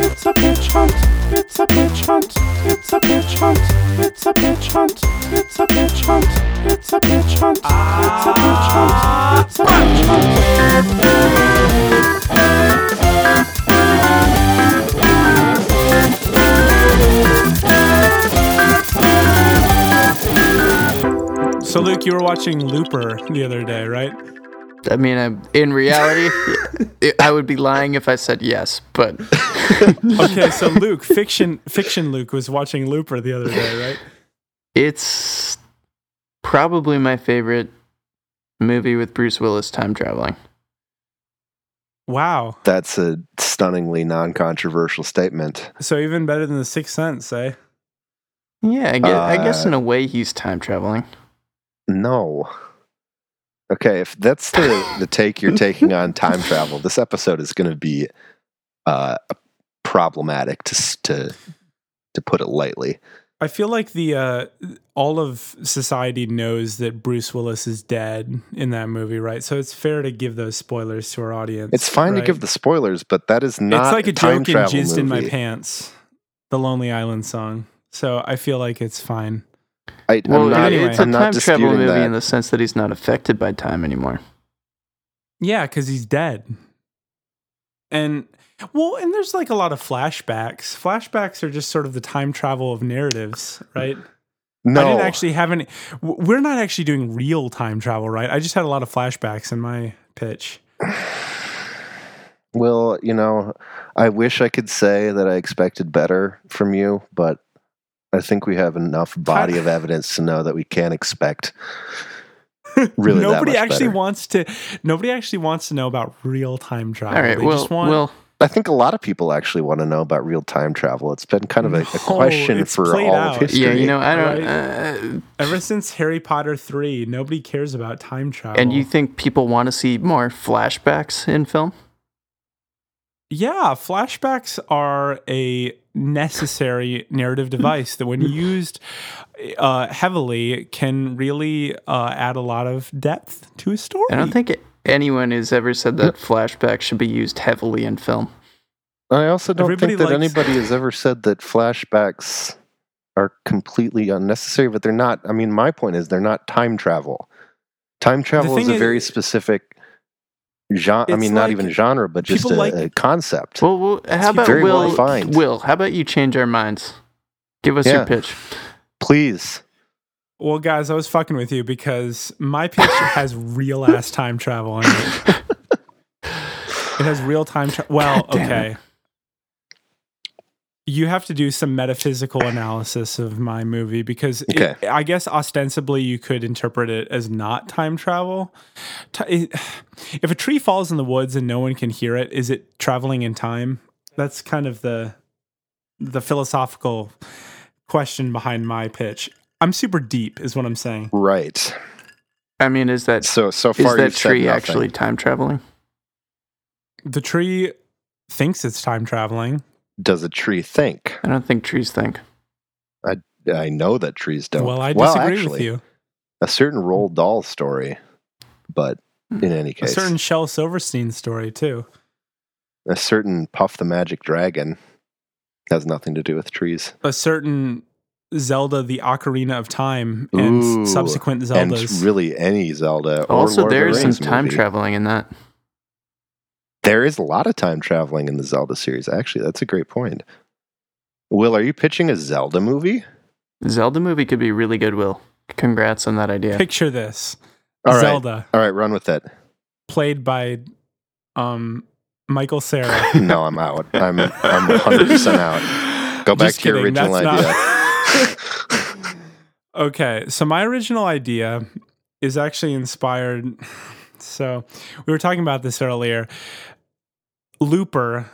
It's a pitch hunt. It's a pitch hunt. It's a pitch hunt. It's a pitch hunt. It's a pitch hunt. It's a pitch hunt. It's a pitch hunt. It's a pitch hunt. So, Luke, you were watching Looper the other day, right? I mean, I'm, in reality, I would be lying if I said yes, but Okay, so Luke, fiction, fiction Luke was watching Looper the other day, right? it's probably my favorite movie with Bruce Willis time traveling. Wow. That's a stunningly non-controversial statement. So even better than the Sixth Sense, eh? Yeah, I guess, I guess Uh, in a way he's time traveling. No. Okay, if that's the the take you're taking on time travel, this episode is going to be uh, problematic to to to put it lightly. I feel like the uh, all of society knows that Bruce Willis is dead in that movie, right? So it's fair to give those spoilers to our audience. It's fine to give the spoilers, but that is not It's like a time joke in travel "Jizzed in My movie. Pants," the Lonely Island song. So I feel like it's fine. I, Well, I'm not, anyway. it's a I'm not time travel movie that. in the sense that he's not affected by time anymore. Yeah, because he's dead. And well, and there's like a lot of flashbacks. Flashbacks are just sort of the time travel of narratives, right? no, I didn't actually have any. We're not actually doing real time travel, right? I just had a lot of flashbacks in my pitch. Well, you know, I wish I could say that I expected better from you, but I think we have enough body of evidence to know that we can't expect really that nobody much actually better. wants to. Nobody actually wants to know about real time travel. All right, they well, just want. well, I think a lot of people actually want to know about real time travel. It's been kind of a, a question it's for played all out. of history. yeah, you know, I don't. Uh, ever since Harry Potter three, nobody cares about time travel. and you think people want to see more flashbacks in film? Yeah, flashbacks are a necessary narrative device that, when used uh, heavily, can really uh, add a lot of depth to a story. I don't think anyone has ever said that flashbacks should be used heavily in film. I also don't Everybody think that likes- anybody has ever said that flashbacks are completely unnecessary, but they're not. I mean, my point is they're not time travel. Time travel is thing a is- very specific genre. I It's mean, not like even genre, but just a, like- a concept. Well, well how about very well Will? defined. Will, how about you change our minds? Give us Yeah. your pitch. Please. Well, guys, I was fucking with you because my pitch has real ass time travel in it. It has real time travel. Well, God damn okay. You have to do some metaphysical analysis of my movie because it- I guess ostensibly you could interpret it as not time travel. If a tree falls in the woods and no one can hear it, is it traveling in time? That's kind of the the philosophical question behind my pitch. I'm super deep, is what I'm saying. Right. I mean, is that So so is far that tree actually time traveling? The tree thinks it's time traveling. Does a tree think? I don't think trees think. I I know that trees don't. Well, I disagree with actually, you. A certain Roald hmm. Dahl story, but hmm. in any case, A certain Shel Silverstein story too. a certain Puff the Magic Dragon has nothing to do with trees. A certain Zelda: The Ocarina of Time and Ooh, s- subsequent And Zeldas. really any Zelda. or Also, Lord of the there is some time movie. traveling in that. There is a lot of time traveling in the Zelda series. Actually, that's a great point. Will, are you pitching a Zelda movie? Zelda movie could be really good. Will, congrats on that idea. Picture this: All right. Zelda, All right, run with it. played by um, Michael Cera. No, I'm out. I'm I'm 100 percent out. Go back Just to your kidding, original that's idea. not- okay, so my original idea is actually inspired. So we were talking about this earlier. Looper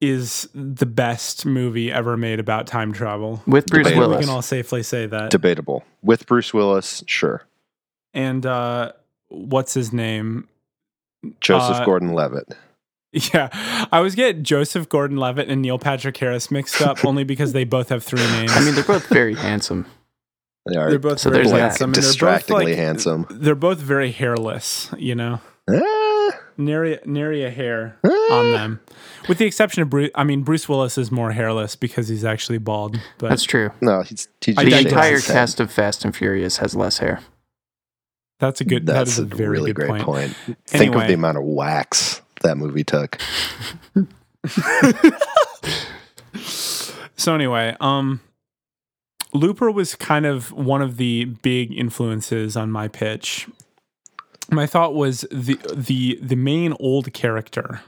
is the best movie ever made about time travel. With Bruce I think we can all safely say that. Debatable. With Bruce Willis, sure. and uh, what's his name? Joseph Uh, Gordon-Levitt. Yeah, I always get Joseph Gordon-Levitt and Neil Patrick Harris mixed up only because they both have three names. I mean, they're both very handsome. They are they're both so very there's that. handsome. and they're both, distractingly like- handsome. They're both very hairless. You know. Eh, nary nary a hair on them, with the exception of Bruce. I mean, Bruce Willis is more hairless because he's actually bald. But That's true. No, he's, he The entire shaves cast of Fast and Furious has less hair. that's a good. that That's a a very really good great point. point. Think of the amount of wax that movie took. So anyway, um, Looper was kind of one of the big influences on my pitch. My thought was the the the main old character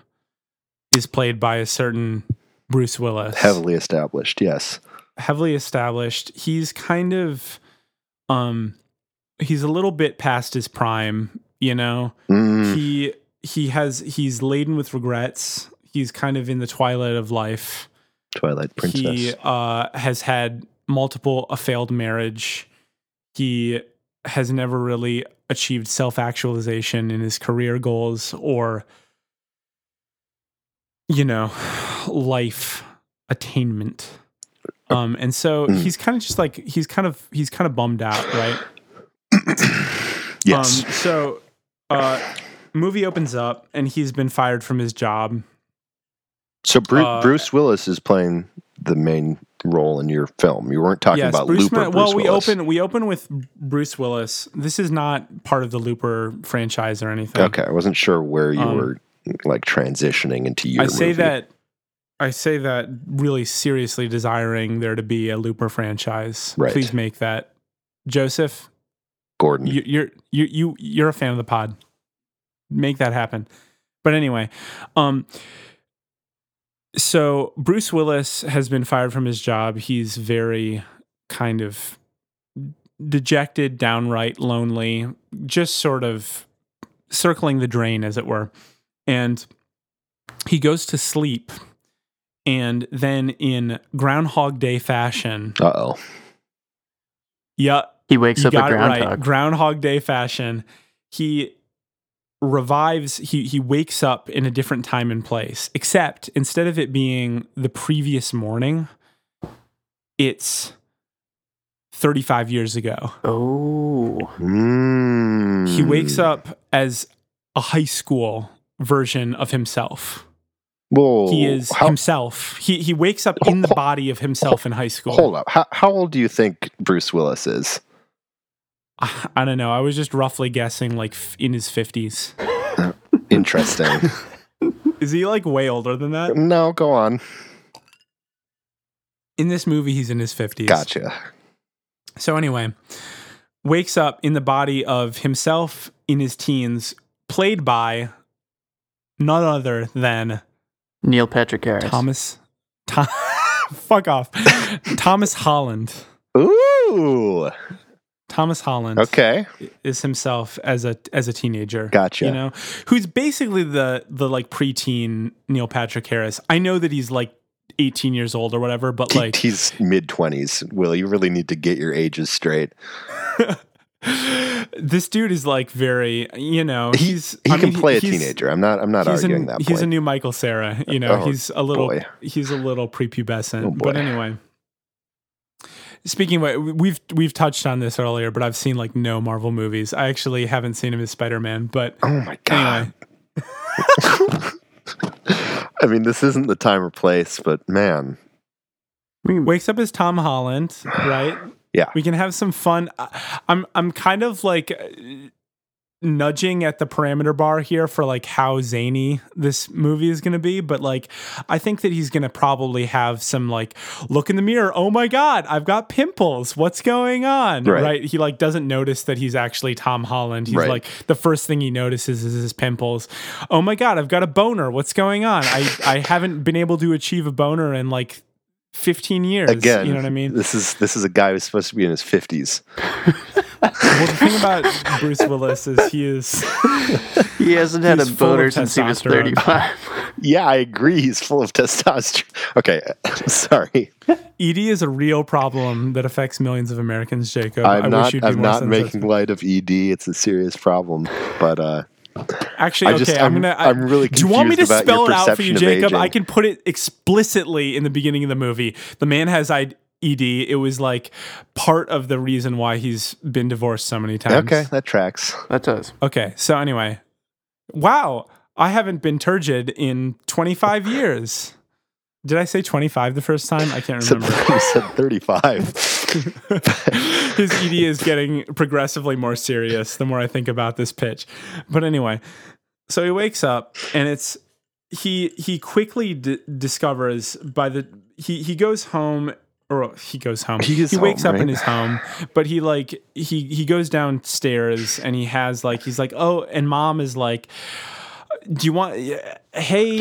is played by a certain Bruce Willis, Heavily established, yes. heavily established. He's kind of, um, he's a little bit past his prime. You know, Mm, he he has he's laden with regrets. He's kind of in the twilight of life. Twilight Princess. He uh, has had multiple a failed marriage. He has never really achieved self actualization in his career goals or, you know, life attainment. Um, and so Mm. he's kind of just like he's kind of he's kind of bummed out, right? yes. Um, so, uh, movie opens up and he's been fired from his job. so Bru- uh, Bruce Willis is playing the main role in your film. You weren't talking about Bruce Looper. Ma- well, Bruce we Willis. open we open with Bruce Willis. This is not part of the Looper franchise or anything. Okay, I wasn't sure where you Um, were like transitioning into your. I say movie. that I say that really seriously desiring there to be a Looper franchise. Right. Please make that. Joseph, Gordon. you, you're you you you're a fan of the pod. Make that happen. But anyway, um so Bruce Willis has been fired from his job. He's very kind of dejected, downright lonely, just sort of circling the drain as it were. And he goes to sleep and then in groundhog day fashion, Uh oh. yeah, He wakes up a got it right. groundhog. Groundhog Day fashion. He revives. He he wakes up in a different time and place. Except instead of it being the previous morning, it's thirty five years ago. Oh, Mm. He wakes up as a high school version of himself. Whoa. He is How, himself. He he wakes up in the body of himself in high school. hold up. How, how old do you think Bruce Willis is? I, I don't know. I was just roughly guessing, like f- in his fifties. Interesting. Is he like way older than that? no, go on. in this movie he's in his 50s Gotcha. so anyway wakes up in the body of himself in his teens played by none other than Neil Patrick Harris. thomas Tom, fuck off thomas holland Ooh. Thomas holland Okay. is himself as a as a teenager Gotcha. you know who's basically the the like preteen neil patrick harris i know that he's like 18 years old or whatever but like he's mid twenties. Will you really need to get your ages straight? this dude is like very, you know, He, he's he I can mean, play a teenager. I'm not. I'm not arguing a, that he's point. a new Michael Cera, you know. Oh, he's a little boy. he's a little prepubescent. Oh, but anyway. Speaking of we've we've touched on this earlier, but I've seen like no Marvel movies. I actually haven't seen him as Spider-Man, but oh my god. anyway. I mean, this isn't the time or place, but man, wakes up as Tom Holland, right? Yeah. We can have some fun. I- I'm I'm kind of like uh, nudging at the parameter bar here for like how zany this movie is going to be, but like I think that he's going to probably have some like look in the mirror, "Oh my god, I've got pimples. What's going on?" Right. He like doesn't notice that he's actually Tom Holland. He's Right. like the first thing he notices is his pimples. "Oh my god, I've got a boner. What's going on? I I haven't been able to achieve a boner in like 15 years. again, you know what I mean? This is this is a guy who's supposed to be in his fifties. Well, the thing about Bruce Willis is he is he hasn't had a He's boner since he was 35. Yeah, I agree. He's full of testosterone. Okay, sorry. ED is a real problem that affects millions of Americans. Jacob, I I'm wish not. you'd be I'm more not sensitive. making light of ED. It's a serious problem. But uh, Actually, I okay, just- I'm, I'm- gonna. I, I'm really Do you want me to confused about your spell it out for you, perception of Jacob? I can put it explicitly in the beginning of the movie. The man has I- ED. It was like part of the reason why he's been divorced so many times. okay, that tracks. That does. Okay. So anyway, wow. I haven't been turgid in 25 years. Did I say 25 the first time? I can't remember. you said 35. His ED is getting progressively more serious the more I think about this pitch. But anyway, so he wakes up and it's he he quickly d- discovers by the he he goes home or he goes home. He is wakes home, up in his home, but he like he he goes downstairs and he has like he's like oh and mom is like do you want hey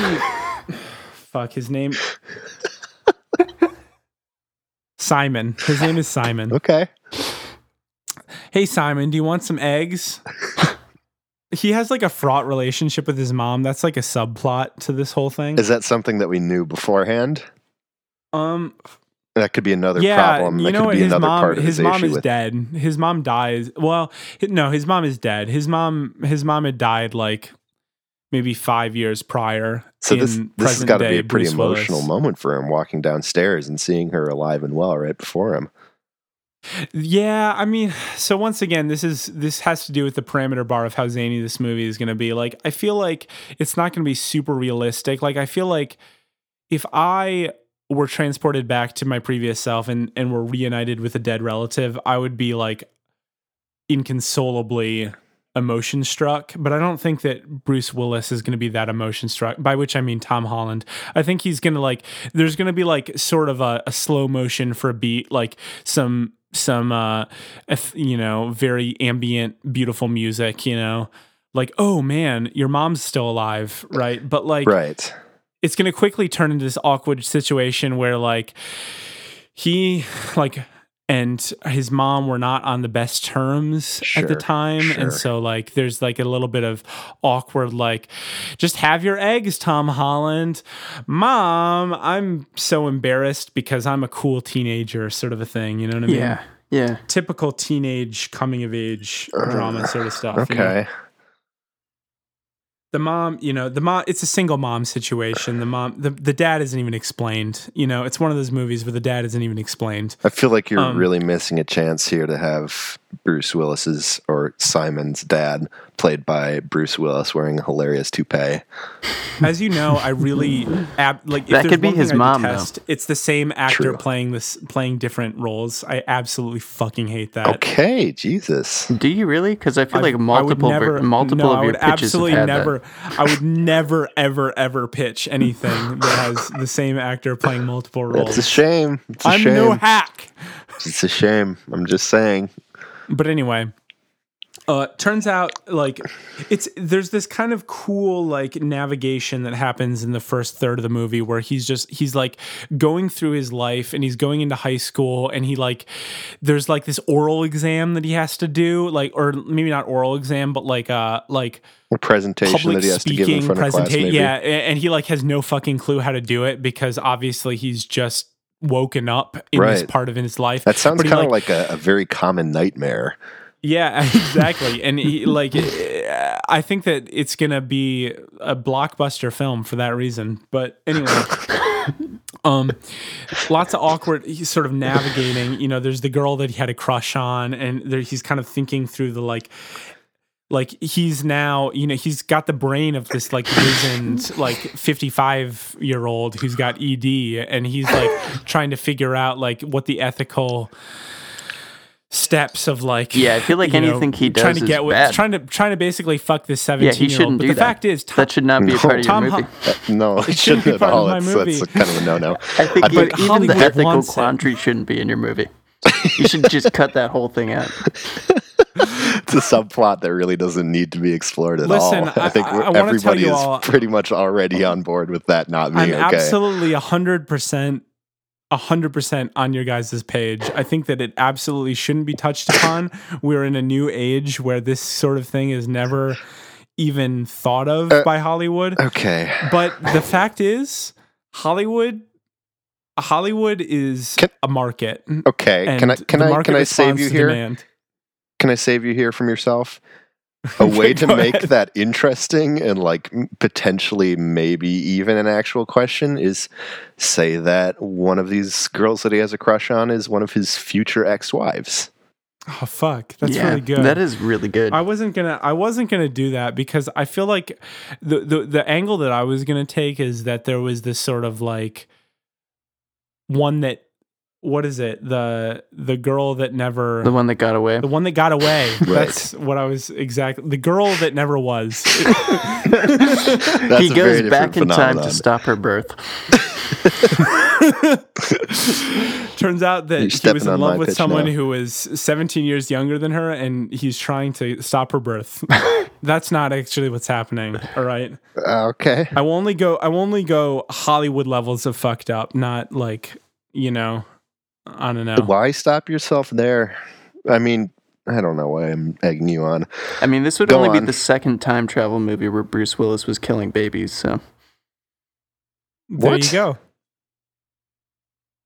fuck his name Simon. His name is Simon. Okay. Hey Simon, do you want some eggs? he has like a fraught relationship with his mom. That's like a subplot to this whole thing. Is that something that we knew beforehand? Um That could be another yeah, problem. you that know could what? be His another mom, part of his his, mom is with dead. His mom dies. Well, no, his mom is dead. His mom, his mom had died like maybe five years prior. So this in this has got to be a pretty Bruce Willis. emotional moment for him walking downstairs and seeing her alive and well right before him. Yeah, I mean, so once again, this is this has to do with the parameter bar of how zany this movie is going to be. Like, I feel like it's not going to be super realistic. Like, I feel like if I were transported back to my previous self and and were reunited with a dead relative, I would be like inconsolably emotion struck. But I don't think that Bruce Willis is going to be that emotion struck. By which I mean Tom Holland. I think he's going to like. There's going to be like sort of a, a slow motion for a beat, like some some uh you know very ambient beautiful music you know like oh man your mom's still alive right but like Right. It's going to quickly turn into this awkward situation where like he like and his mom were not on the best terms at the time sure. and so like there's like a little bit of awkward like just have your eggs tom holland mom i'm so embarrassed because i'm a cool teenager sort of a thing you know what i mean Yeah. Yeah. typical teenage coming of age drama sort of stuff you know? The mom, you know, the mom, it's a single mom situation. The mom, the, the dad isn't even explained. You know, it's one of those movies where the dad isn't even explained. I feel like you're Um, really missing a chance here to have Bruce Willis's or Simon's dad played by Bruce Willis wearing a hilarious toupee. As you know, I really ab- like. if That could be his thing mom, though. detest, It's the same actor True. playing this, playing different roles. I absolutely fucking hate that. Okay, Jesus. Do you really? Because I feel I- like I would multiple ver- multiple no, of I your would pitches absolutely have had never. that. I would never, ever, ever pitch anything that has the same actor playing multiple roles. It's a shame. It's a I'm shame. no hack. it's a shame. I'm just saying. but anyway uh turns out like it's there's this kind of cool like navigation that happens in the first third of the movie where he's just he's like going through his life and he's going into high school and he like there's like this oral exam that he has to do like or maybe not oral exam but like uh like A presentation public that he has to give in speaking front of class, maybe. yeah and he like has no fucking clue how to do it because obviously he's just woken up in this part of his life That sounds kind of like, a, a very common nightmare. Yeah, exactly. and he, like, I think that it's gonna be a blockbuster film for that reason. But anyway, um, lots of awkward. Sort of navigating. You know, there's the girl that he had a crush on, and there, he's kind of thinking through the like. Like he's now, you know, he's got the brain of this like wizened, like fifty-five year old who's got ED, and he's like trying to figure out like what the ethical steps of like Yeah, I feel like you know, anything he trying does to is get with, bad. trying to trying to basically fuck this Yeah, 17 he year old shouldn't but do the that. fact is Tom, That should not be a No. part of Tom your Ho- movie. Uh, no, it, shouldn't shouldn't be at part of all. my That's, movie. that's kind of a no-no. I think, I think- even Hollywood the ethical wants it. quandary shouldn't be in your movie. You should just cut that whole thing out. it's a subplot that really doesn't need to be explored at Listen, all. I I- think I- I wanna everybody tell you is all- pretty much already on board with that not I'm being okay. absolutely 100% 100% on your guys' page. I think that it absolutely shouldn't be touched upon. We're in a new age where this sort of thing is never even thought of Uh, by Hollywood. okay. But the fact is, Hollywood Hollywood is Can- a market. Okay. Can I can I can I save you here? demand. Can I save you here from yourself? A way to make ahead. that interesting and like potentially maybe even an actual question is say that one of these girls that he has a crush on is one of his future ex-wives. Oh fuck, that's yeah, really good. That is really good. I wasn't gonna I wasn't gonna do that because I feel like the, the the angle that I was gonna take is that there was this sort of like one that what is it the the girl that never the one that got away. the one that got away. Right. That's what I was exactly the girl that never was. He goes back in different time to stop her birth. Turns out that You're was in love with someone now. who was 17 years younger than her, and he's trying to stop her birth. That's not actually what's happening. All right. Uh, okay. I will only go. I will only go Hollywood levels of fucked up, not like you know. I don't know. Why stop yourself there? I mean, I don't know why I'm egging you on. I mean, this would Go only on. be the second time travel movie where Bruce Willis was killing babies. So There What? you go.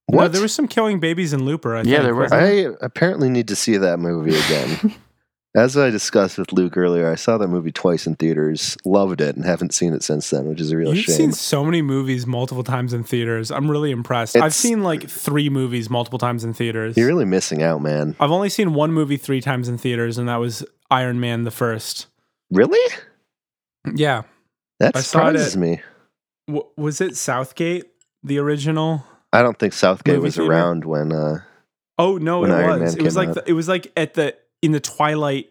What? No, there was some killing babies in Looper. I Yeah, think, there were. wasn't I apparently need to see that movie again. As I discussed with Luke earlier, I saw that movie twice in theaters, loved it, and haven't seen it since then, which is a real shame. You've seen so many movies multiple times in theaters. I'm really impressed. I've seen like three movies multiple times in theaters. You're really missing out, man. I've only seen one movie three times in theaters, and that was Iron Man the first. Really? Yeah. That I saw it surprises me. W- was it Southgate, the original? I don't think Southgate was theater? around when. uh Oh no, When it Iron was. Man It was like the, it was like at the in the twilight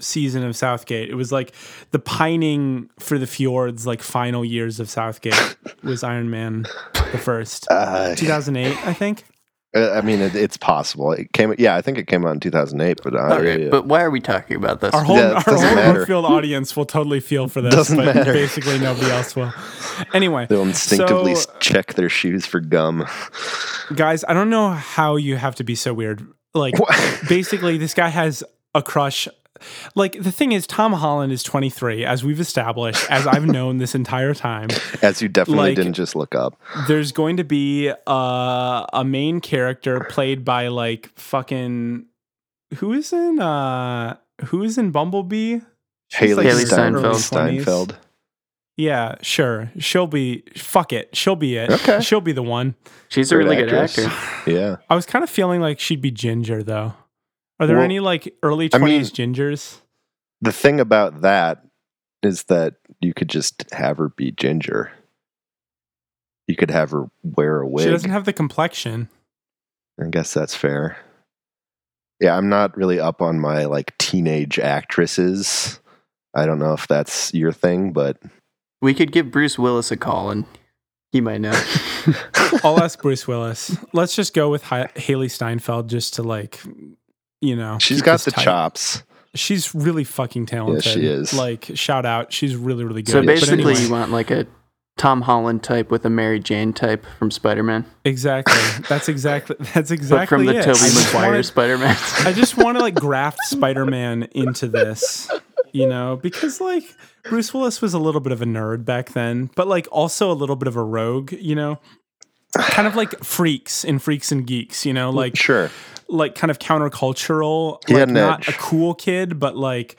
season of Southgate. It was like the pining for the fjords, like final years of Southgate was Iron Man the first. uh, 2008, I think. uh, I mean, it, it's possible. It came. Yeah, I think it came out in 2008. But I, okay, but why are we talking about this? Our whole, Yeah, our whole matter. Northfield audience will totally feel for this, Doesn't but matter. basically nobody else will. Anyway, they'll instinctively So- check their shoes for gum. guys, I don't know how you have to be so weird. Like, What? basically, this guy has a crush. Like, the thing is, Tom Holland is 23, as we've established, as I've known this entire time. As you definitely Like- didn't just look up. There's going to be uh, a main character played by, like, fucking. Who is in. uh Who is in Bumblebee? Hailee, like, in Steinfeld. Steinfeld. 20s. Steinfeld. Yeah, sure. She'll be. Fuck it. She'll be it. Okay. She'll be the one. She's a really good actress. actor. Yeah. I was kind of feeling like she'd be Ginger, though. Are there Well, any like early I mean- twenties gingers? The thing about that is that you could just have her be ginger. You could have her wear a wig. She doesn't have the complexion. I guess that's fair. Yeah, I'm not really up on my like teenage actresses. I don't know if that's your thing, but We could give Bruce Willis a call and he might know. I'll ask Bruce Willis. Let's just go with Hi- Hailee Steinfeld, just to like, you know, She's got the tight. chops. She's really fucking talented. she is. Like, shout out. She's really, really good. so basically, anyway, you want like a Tom Holland type with a Mary Jane type from Spider Man, exactly. That's exactly. That's but exactly from the it. Tobey Maguire Spider Man. I just want to like graft Spider Man into this, you know, because like Bruce Willis was a little bit of a nerd back then, but like also a little bit of a rogue, you know, kind of like freaks in Freaks and Geeks, you know, like Sure. like kind of countercultural, like had not a cool kid, but like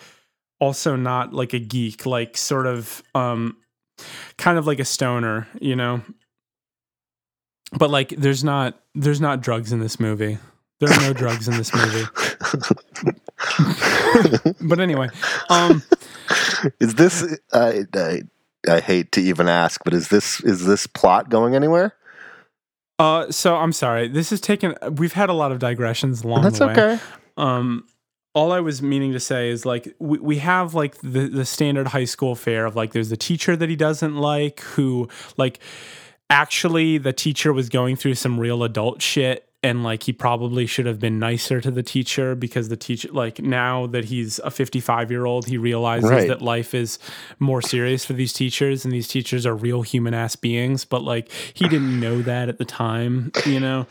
also not like a geek, like sort of um kind of like a stoner, you know. But like there's not there's not drugs in this movie. There are no drugs in this movie. But anyway, um is this I, I I hate to even ask, but is this is this plot going anywhere? uh so I'm sorry. This is taken we've had a lot of digressions along That's the way. okay. um all I was meaning to say is like we, we have like the the standard high school fare of like there's the teacher that he doesn't like who like actually the teacher was going through some real adult shit and like he probably should have been nicer to the teacher because the teacher like now that he's a 55 year old he realizes Right. that life is more serious for these teachers and these teachers are real human ass beings but like he didn't know that at the time you know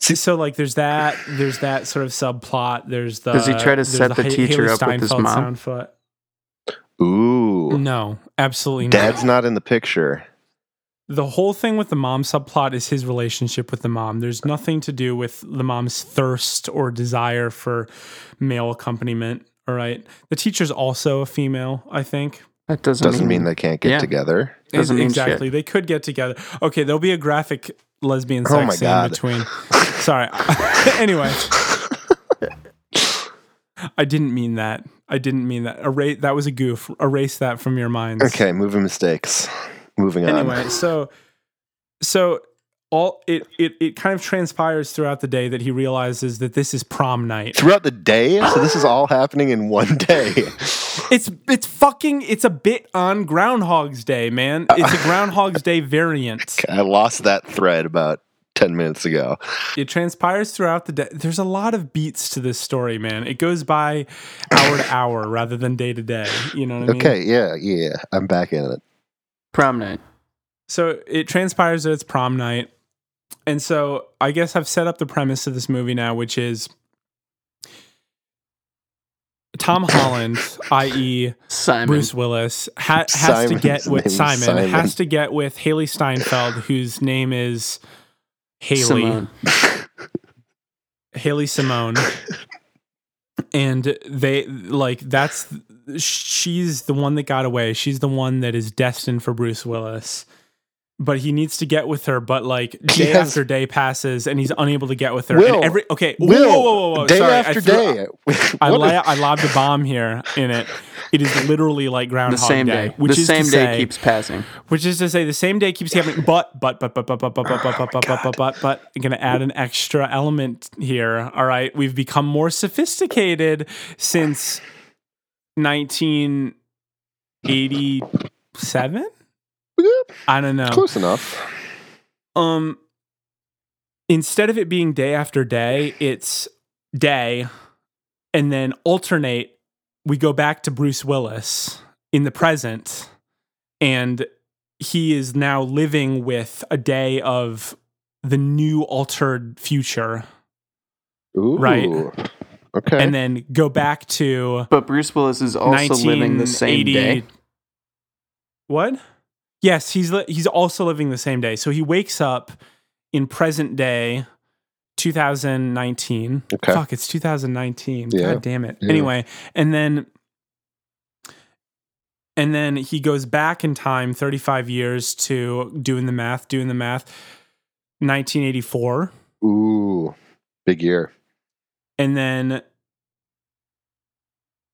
so, like there's that there's that sort of subplot there's the Does he try to set the Ha- teacher Hailee up with his Steinfeld mom? Ooh. no absolutely not Dad's not in the picture. The whole thing with the mom subplot is his relationship with the mom. There's nothing to do with the mom's thirst or desire for male accompaniment. All right. The teacher's also a female, I think. That doesn't, Doesn't mean they can't get yeah. together. Doesn't mean exactly. shit. They could get together. Okay, there'll be a graphic lesbian Oh sex my scene God. between. Sorry. anyway, I didn't mean that. I didn't mean that. Erase that was a goof. Erase that from your minds. Okay, moving mistakes. Moving on. Anyway, so so all it it it kind of transpires throughout the day that he realizes that this is prom night. Throughout the day, so this is all happening in one day. It's it's fucking it's a bit on Groundhog's Day, man. It's a Groundhog's Day variant. I lost that thread about ten minutes ago. It transpires throughout the day. There's a lot of beats to this story, man. It goes by hour to hour rather than day to day. You know what I mean? Okay, yeah, yeah, I'm back in it. Prom night. So it transpires that it's prom night. And so I guess I've set up the premise of this movie now, which is Tom Holland, i.e., Simon. Bruce Willis, ha- has to get with Simon, Simon. has to get with Hailee Steinfeld, whose name is Haley. Simone. Haley Simone. and they like that's she's the one that got away. She's the one that is destined for Bruce Willis. But he needs to get with her, but like day has- after day passes and he's unable to get with her. Will, and every okay, whoa, Will, whoa, whoa, whoa, whoa. day Sorry, I after threw- day. I, What li- a- I lobbed a bomb here in it. It is literally like The Groundhog same Day, day. which the is same to day say, keeps passing. which is to say, the same day keeps happening. But, but, but, but, but, but, but, but, but, but, but, but, but, but, but, I'm gonna add an extra element here. All right, we've become more sophisticated since 1987. I don't know. Close enough. Um, instead of it being day after day, it's day, and then alternate. We go back to Bruce Willis in the present, and he is now living with a day of the new altered future, Ooh. Right. Okay. and then go back to But Bruce Willis is also living the same day. What? Yes, he's li- he's also living the same day. So he wakes up in present day 2019. Okay. Fuck, it's 2019. Yeah, God damn it. yeah. Anyway, and then and then he goes back in time 35 years to doing the math, doing the math 1984 Ooh. Big year. And then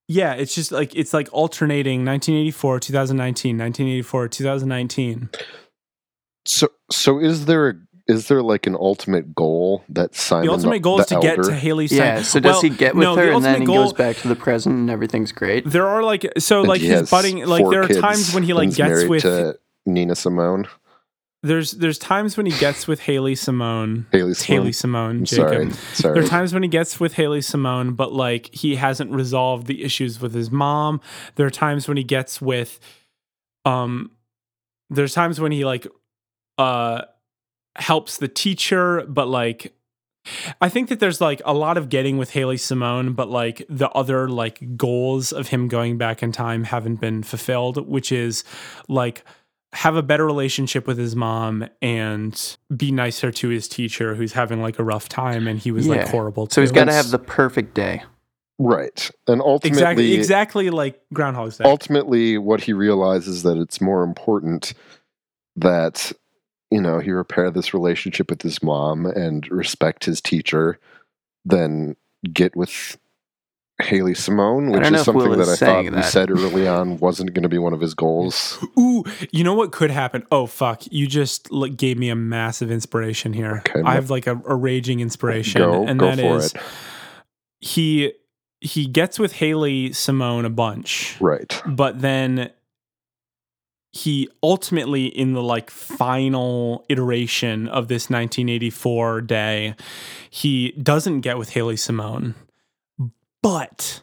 yeah, it's just like it's like alternating 1984, 2019, 1984, 2019. So so is there a is there like an ultimate goal that Simon The ultimate goal the is to get to Haley Yeah. So does Well, he get with no, the her and then he goal- goes back to the present and everything's great? There are like so like he his budding like there are times when he like gets married with to Nina Simone. There's there's times when he gets with Haley Simone. Haley Simone. Haley Simone, I'm Jacob. sorry. Sorry. There are times when he gets with Haley Simone, but like he hasn't resolved the issues with his mom. There are times when he gets with um there's times when he like uh helps the teacher, but like I think that there's like a lot of getting with Haley Simone, but like the other like goals of him going back in time haven't been fulfilled, which is like have a better relationship with his mom and be nicer to his teacher who's having like a rough time and he was like horrible to. So he's got to have the perfect day. right. And ultimately exactly exactly like Groundhog's Day. ultimately what he realizes that it's more important that you know he repair this relationship with his mom and respect his teacher than get with Haley Simone, which is if Will something that is I saying thought we said early on wasn't going to be one of his goals. Ooh, you know what could happen? Oh fuck! You just like, gave me a massive inspiration here. Okay, I have like a, a raging inspiration, Go- and go that for is it. he he gets with Haley Simone a bunch, Right. but then he ultimately in the like final iteration of this 1984 day he doesn't get with haley simone but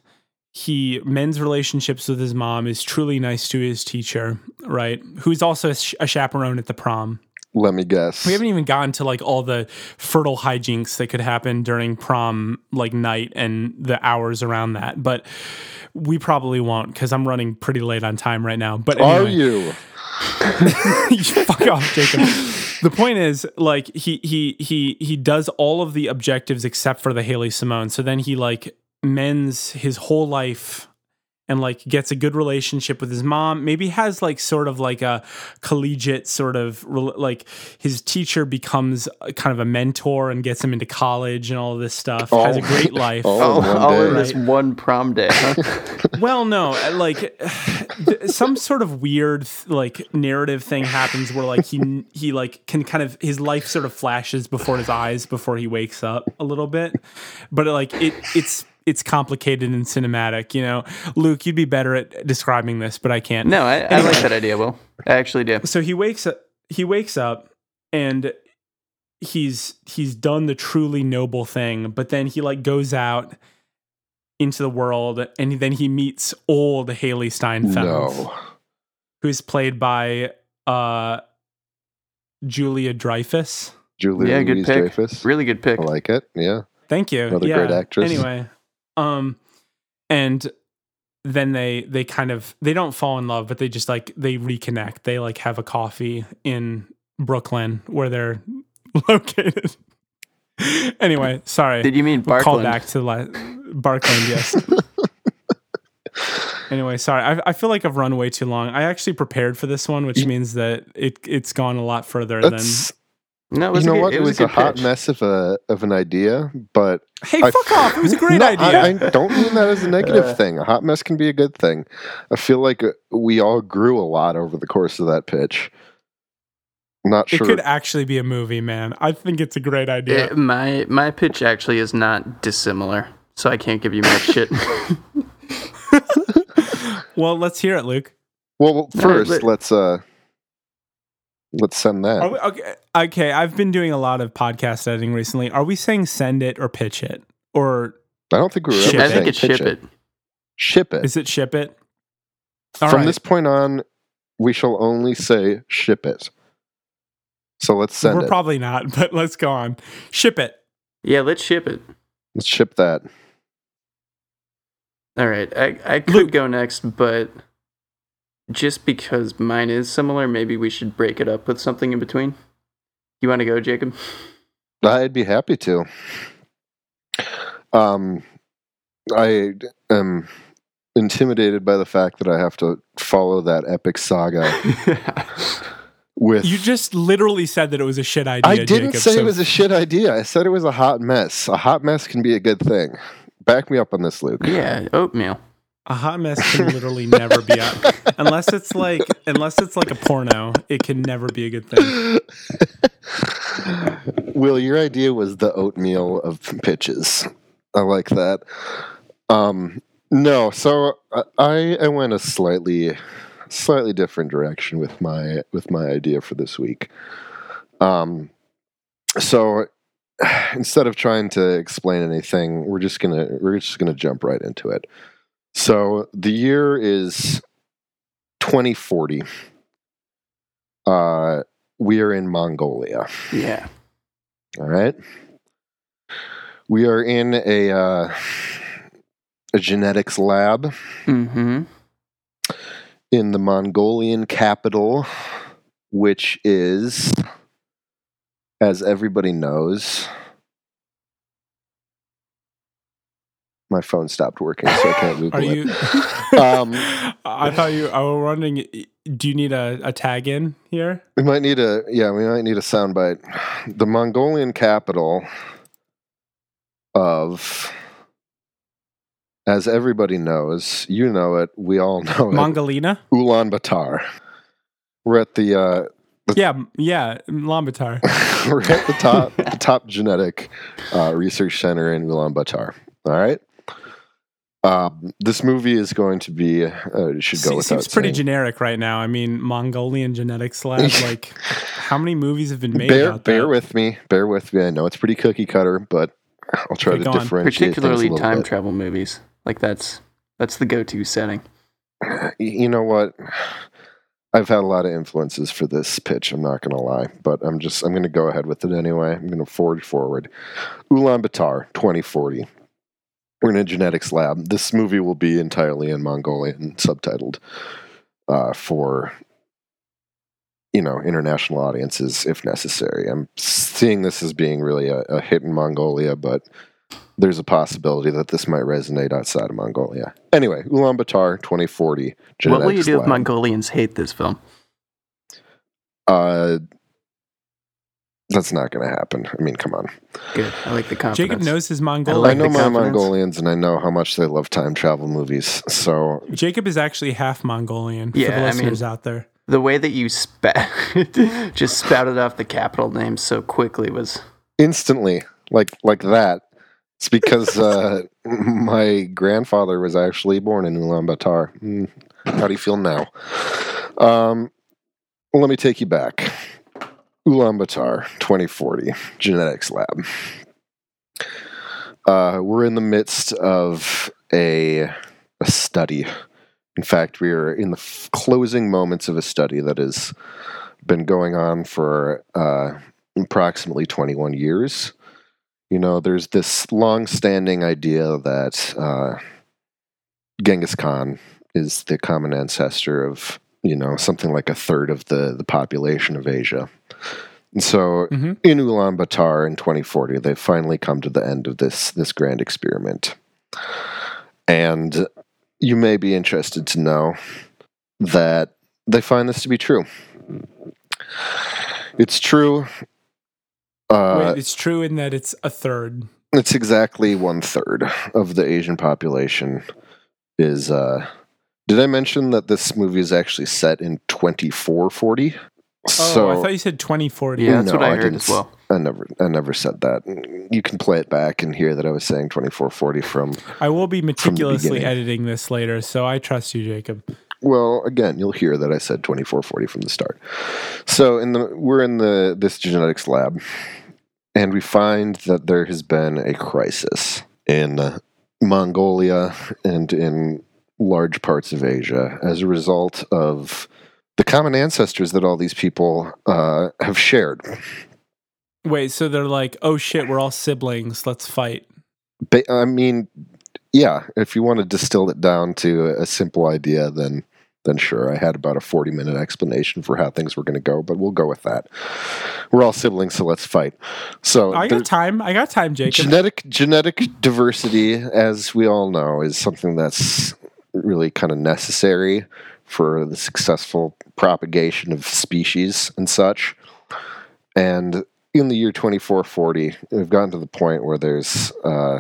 he mends relationships with his mom is truly nice to his teacher right who's also a, sh- a chaperone at the prom Let me guess. we haven't even gotten to like all the fertile hijinks that could happen during prom like night and the hours around that but we probably won't because i'm running pretty late on time right now but Are anyway. you? you fuck off, Jacob. The point is, like, he he he he does all of the objectives except for the Haley Simone. So then he like mends his whole life and like gets a good relationship with his mom. Maybe has like sort of like a collegiate sort of like his teacher becomes a- kind of a mentor and gets him into college and all of this stuff. Has a Oh. great life. Oh. all, one all in day. this one prom day. Huh? Well, no, like some sort of weird like narrative thing happens where like he he like can kind of his life sort of flashes before his eyes before he wakes up a little bit, but like it it's it's complicated and cinematic. You know, Luke, you'd be better at describing this, but I can't. no, I, I like that idea. Will I actually do? So he wakes up. He wakes up and he's he's done the truly noble thing, but then he like goes out into the world and then he meets old Haley Steinfeld, No. who's played by uh Julia Dreyfus. Julia Yeah, good pick. Dreyfus. Really good pick. I like it. Yeah. Thank you. Another yeah. great actress. Anyway, um, and then they they kind of they don't fall in love, but they just like they reconnect. They like have a coffee in Brooklyn where they're located. anyway, sorry. Did you mean We'll call back to la- Barkland, yes. anyway, sorry. I, I feel like I've run way too long. I actually prepared for this one, which means that it it's gone a lot further That's No, it you was know a good, what? It It was, was a a hot pitch. mess of a of an idea, but. Hey, I- fuck off! It was a great No, idea. I, I don't mean that as a negative Uh. thing. A hot mess can be a good thing. I feel like uh, we all grew a lot over the course of that pitch. I'm not It could actually be a movie, man. I think it's a great idea. Uh, my my pitch actually is not dissimilar, so I can't give you much shit. well, let's hear it, Luke. well, well, No, first let- let's uh let's send that. Are we, okay, okay, I've been doing a lot of podcast editing recently. Are we saying send it or pitch it? Or I don't think we were Ship ever I think saying it's pitch ship it. Ship it. is it ship it? All From right. this point on, we shall only say ship it. So let's send We're it. probably not, but let's go on. Ship it. Yeah, let's ship it. let's ship that. All right, I I could Luke. go next, but just because mine is similar, maybe we should break it up with something in between. You want to go, Jacob? I'd be happy to. Um, I am intimidated by the fact that I have to follow that epic saga with. You just literally said that it was a shit idea. I didn't Jacob, say so it was a shit idea. I said it was a hot mess. A hot mess can be a good thing. Back me up on this, Luke. yeah, oatmeal. A hot mess can literally never be up unless it's like unless it's like a porno. It can never be a good thing. Will, your idea was the oatmeal of pitches. I like that. Um, no, so I- I I went a slightly slightly different direction with my with my idea for this week. Um, so instead of trying to explain anything, we're just gonna we're just gonna jump right into it. So the year is 2040. Uh, we are in Mongolia. Yeah. All right. We are in a uh, a genetics lab Mm-hmm. in the Mongolian capital, which is, as everybody knows, my phone stopped working, so I can't Google Are it. you? Um, I thought you. I was wondering. Do you need a, a tag in here? We might need a yeah, we might need a soundbite. The Mongolian capital of as everybody knows, you know it, we all know it. Mongolina. Ulaanbaatar. We're at the uh Yeah, yeah, Lambatar. we're at the top the top genetic uh, research center in Ulaanbaatar. All right. Um, this movie is going to be uh, should go Se- seems pretty saying. generic right now. I mean, Mongolian genetics lab. Like, how many movies have been made bear about bear that? with me bear with me i know it's pretty cookie cutter but i'll try Okay, to differentiate Particularly a time bit. travel movies. Like that's that's the go-to setting. You know what i've had a lot of influences for this pitch i'm not gonna lie but i'm just i'm gonna go ahead with it anyway i'm gonna forward forward ulaanbaatar 2040 we're in a genetics lab this movie will be entirely in mongolian subtitled uh, for you know international audiences if necessary i'm seeing this as being really a, a hit in mongolia but there's a possibility that this might resonate outside of Mongolia. Anyway, Ulaanbaatar 2040. what will you do if. Mongolians hate this film? Uh, that's not going to happen. I mean, come on. Good. I like the confidence. Jacob knows his I like I know my confidence. Mongolians, and I know how much they love time travel movies. So Jacob is actually half Mongolian. for Yeah, the I mean- listeners out there. The way that you spat, just spouted off the capital names so quickly was. instantly, like like that, it's because uh, my grandfather was actually born in Ulaanbaatar. Mm, How do you feel now? Um, well, let me take you back. Ulaanbaatar 2040 Genetics Lab. Uh, we're in the midst of a, a study. In fact, we are in the f- closing moments of a study that has been going on for uh, approximately 21 years. You know, there's this long standing idea that uh, Genghis Khan is the common ancestor of, you know, something like a third of the, the population of Asia. And so Mhm. in Ulaanbaatar in 2040, they've finally come to the end of this, this grand experiment. And you may be interested to know that they find this to be true. It's true. Uh, Wait, it's true in that it's a third. it's exactly one third of the Asian population is. Uh, did I mention that this movie is actually set in 2440? Oh, so I thought you said 2040. Yeah, that's No, what I, I heard as well. I never, I never said that. You can play it back and hear that I was saying 2440 from. I will be meticulously editing this later, so I trust you, Jacob. Well, again, you'll hear that I said 2440 from the start. So in the we're in the this genetics lab, and we find that there has been a crisis in uh, Mongolia and in large parts of Asia as a result of the common ancestors that all these people uh, have shared. Wait, so they're like, oh shit, we're all siblings. Let's fight. Ba- I mean, yeah, if you want to distill it down to a simple idea, then then sure. I had about a forty minute explanation for how things were going to go, but we'll go with that. We're all siblings, so let's fight. So I got time. I got time, Jacob. genetic genetic diversity, as we all know, is something that's really kind of necessary for the successful propagation of species and such. And in the year 2440, we've gotten to the point where there's uh,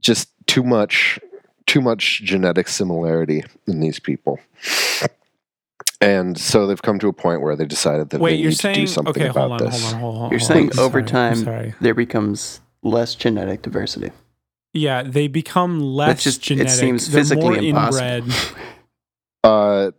just too much too much genetic similarity in these people. And so they've come to a point where they decided that Wait, they you're need to do something okay? about Hold on, this. hold on, hold on. hold You're on. saying I'm over sorry, time there becomes less genetic diversity. Yeah, they become less just- it genetic. seems physically more impossible. inbred. Uh,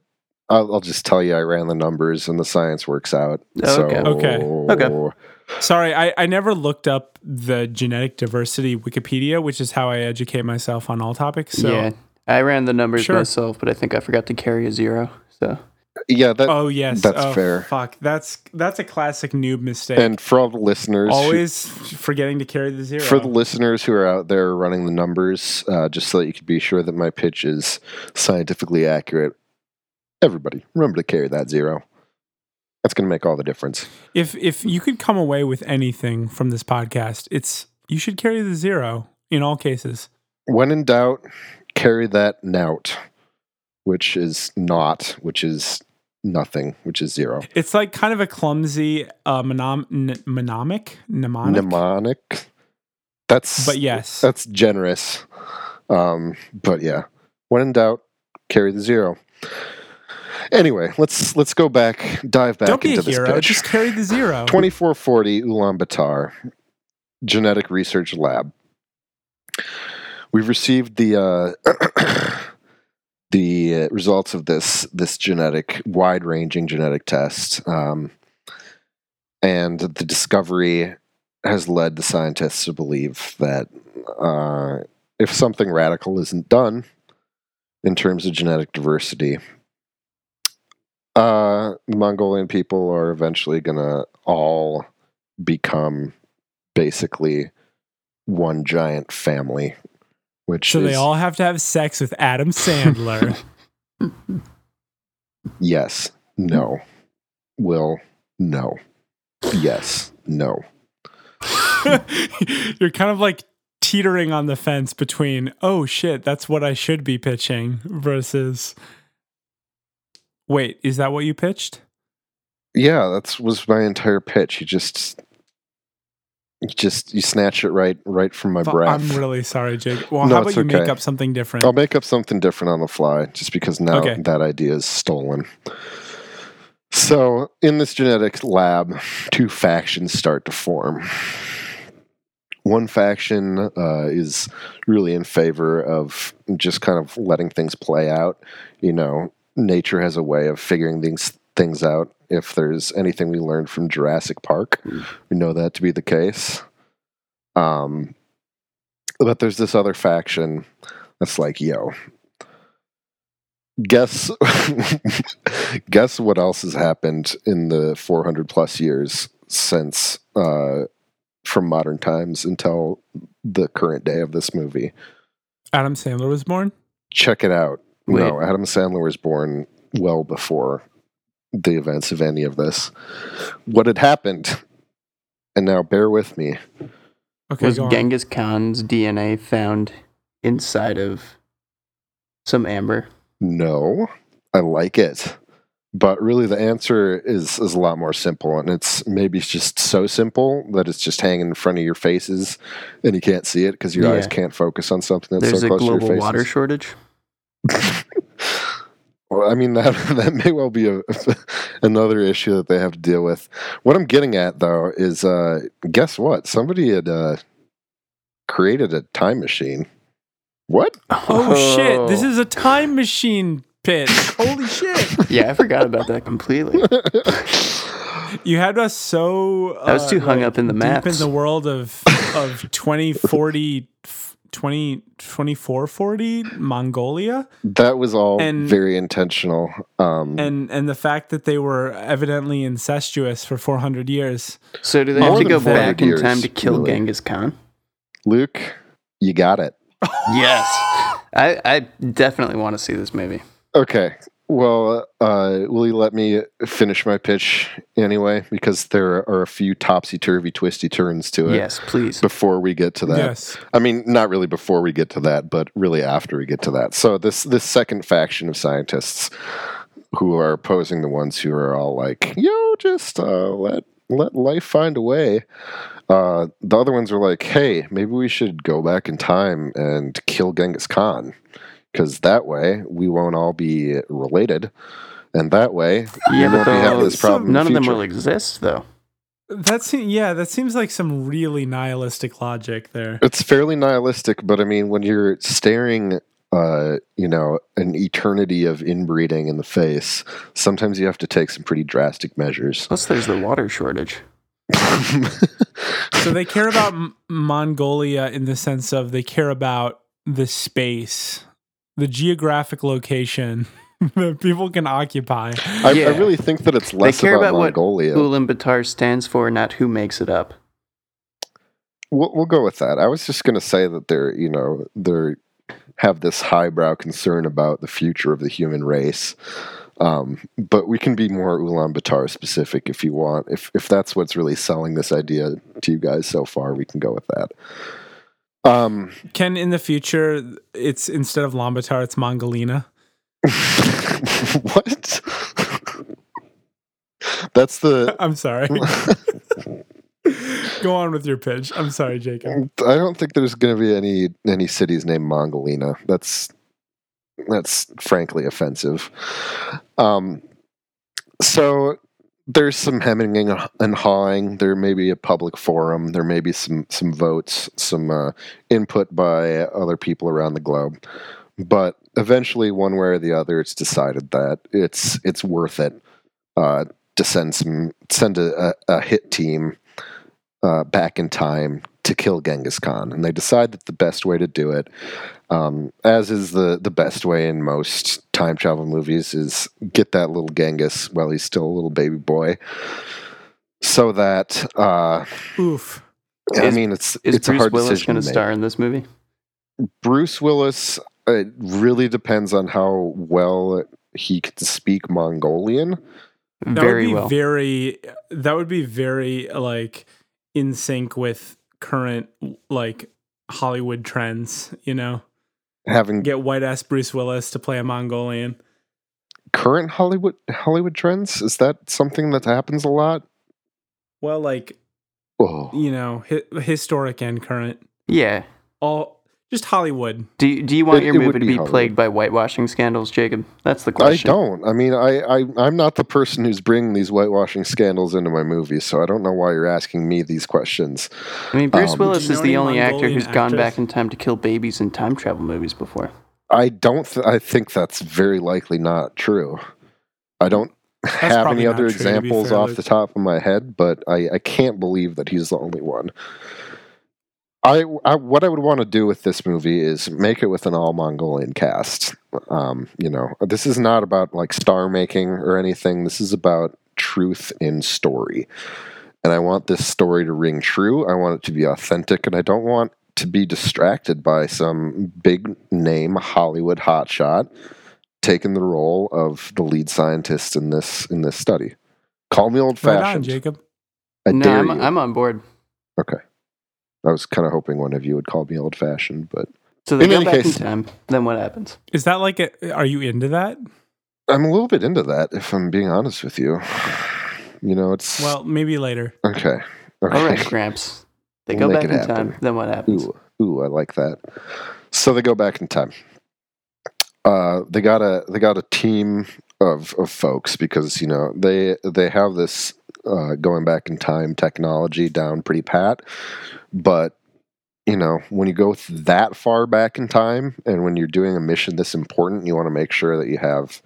I'll, I'll just tell you, I ran the numbers and the science works out. Okay. So, Okay. Okay. Sorry, I, I never looked up the genetic diversity Wikipedia, which is how I educate myself on all topics. So, yeah, I ran the numbers Sure. myself, but I think I forgot to carry a zero. So Yeah, that, oh yes, That's Oh, fair. Fuck, that's that's a classic noob mistake. and for all the listeners, who- Always forgetting to carry the zero. for the listeners who are out there running the numbers, uh, just so that you can be sure that my pitch is scientifically accurate, everybody remember to carry that zero. That's going to make all the difference. if if you could come away with anything from this podcast, it's you should carry the zero in all cases. When in doubt, carry that nout, which is not, which is nothing, which is zero. It's like kind of a clumsy uh, monom- n- mnemonic, mnemonic. Mnemonic. That's But yes, That's generous. Um, but yeah, when in doubt, carry the zero. Anyway, let's let's go back, dive back don't be a into this hero. Just carry the zero. 2440 Ulaanbaatar Genetic Research Lab. We've received the uh, the uh, results of this this genetic wide ranging genetic test, um, and the discovery has led the scientists to believe that uh, if something radical isn't done in terms of genetic diversity, uh, Mongolian people are eventually going to all become basically one giant family. Which so is, they all have to have sex with Adam Sandler. yes, no, will, no, yes, no. You're kind of like teetering on the fence between oh shit, that's what I should be pitching versus wait, is that what you pitched? Yeah, that was my entire pitch. You just, just you snatch it right right from my breath. I'm really sorry, Jake. Well, No, how about you make up something different? I'll make up something different on the fly, just because now Okay. that idea is stolen. So, in this genetic lab, two factions start to form. One faction uh, is really in favor of just kind of letting things play out. You know, nature has a way of figuring things things out. If there's anything we learned from Jurassic Park, we know that to be the case. Um, but there's this other faction that's like, yo, guess guess what else has happened in the 400 plus years since uh, from modern times until the current day of this movie. Adam Sandler was born. Check it out. Wait. No, Adam Sandler was born well before the events of any of this. What had happened? And now bear with me. Okay, was. Genghis Khan's DNA found inside of some amber? No, I like it. But really, the answer is is a lot more simple, and it's maybe it's just so simple that it's just hanging in front of your faces, and you can't see it because your eyes can't focus on something that's There's so a close to global water shortage. well, I mean that that may well be a, another issue that they have to deal with. What I'm getting at though is, uh, guess what? Somebody had uh, created a time machine. What? Oh shit! This is a time machine pitch. Holy shit! yeah, I forgot about that completely. You had us so. I was uh, too hung like, up in the deep in the world of of 2040, 20, 2440 Mongolia, that was all And- very intentional. Um, and and the fact that they were evidently incestuous for four hundred years. So do they have to go 400 back in time to kill really. Genghis Khan? Luke, you got it. Yes. I, I definitely want to see this movie. Okay. Well, uh, will you let me finish my pitch anyway? Because there are a few topsy turvy, twisty turns to it Yes, please. before we get to that. Yes. I mean, not really before we get to that, but really after we get to that. So this this second faction of scientists who are opposing the ones who are all like, "Yo, just uh, let let life find a way." Uh, the other ones are like, "Hey, maybe we should go back in time and kill Genghis Khan, because that way we won't all be related, and that way we Yeah, but won't be having those- this problem." in none the of them will exist, though. That seems yeah. That seems like some really nihilistic logic there. It's fairly nihilistic, but I mean, when you're staring, uh, you know, an eternity of inbreeding in the face, sometimes you have to take some pretty drastic measures. Plus, there's the water shortage. So they care about M- Mongolia in the sense of they care about the space, the geographic location that people can occupy. I, Yeah. I really think that it's They less care about, about what Mongolia. Ulaanbaatar stands for, not who makes it up. We'll, we'll go with that. I was just going to say that they're, you know, they're have this highbrow concern about the future of the human race. Um, but we can be more Ulaanbaatar specific if you want. If if that's what's really selling this idea to you guys so far, we can go with that. Um, Can in the future it's instead of Lombatar, it's Mongolina. what? That's the. I'm sorry. Go on with your pitch. I'm sorry, Jacob. I don't think there's going to be any any cities named Mongolina. That's that's frankly offensive. Um, so there's some hemming and- hawing. There may be a public forum. There may be some some votes, some uh, input by other people around the globe. But eventually, one way or the other, it's decided that it's it's worth it uh, to send some send a, a hit team uh, back in time to kill Genghis Khan, and they decide that the best way to do it, um, as is the the best way in most time travel movies, is get that little Genghis while he's still a little baby boy, so that uh, Oof. I Is- mean it's Is it's a hard Willis decision going to to star in this movie? Bruce Willis. It really depends on how well he can speak Mongolian. That Very would be well. very that would be very like in sync with current like Hollywood trends. You know, Having get white ass Bruce Willis to play a Mongolian. current Hollywood Hollywood trends is that something that happens a lot? Well, like Oh, you know, hi- historic and current. Yeah. All just Hollywood. Do you, do you want It- your it would movie to be be Hollywood. plagued by whitewashing scandals, Jacob? That's the question. I don't. I mean, I, I I'm not the person who's bringing these whitewashing scandals into my movies, so I don't know why you're asking me these questions. I mean, Bruce Um, Willis is the any only actor Mongolian who's gone back in time to kill babies in time travel movies before. I don't. Th- I think that's very likely not true. I don't have any other true, examples fair, off Luke. the top of my head, but I, I can't believe that he's the only one. I, I what I would want to do with this movie is make it with an all Mongolian cast. Um, you know, this is not about like star making or anything. This is about truth in story, and I want this story to ring true. I want it to be authentic, and I don't want to be distracted by some big name Hollywood hotshot taking the role of the lead scientist in this in this study. Call me old Right on, fashioned. Jacob. I no, dare I'm, you. I'm on board. okay. I was kind of hoping one of you would call me old fashioned, but So they In go any back case- in time. Then what happens? Is that like a? Are you into that? I'm a little bit into that. If I'm being honest with you, you know, it's Well, maybe later. okay. Okay. All right, Gramps. They We'll go back in happen. time. Then what happens? Ooh, ooh, I like that. So they go back in time. Uh, they got a they got a team of of folks because you know they they have this uh, going back in time technology down pretty pat, but you know when you go that far back in time and when you're doing a mission this important, you want to make sure that you have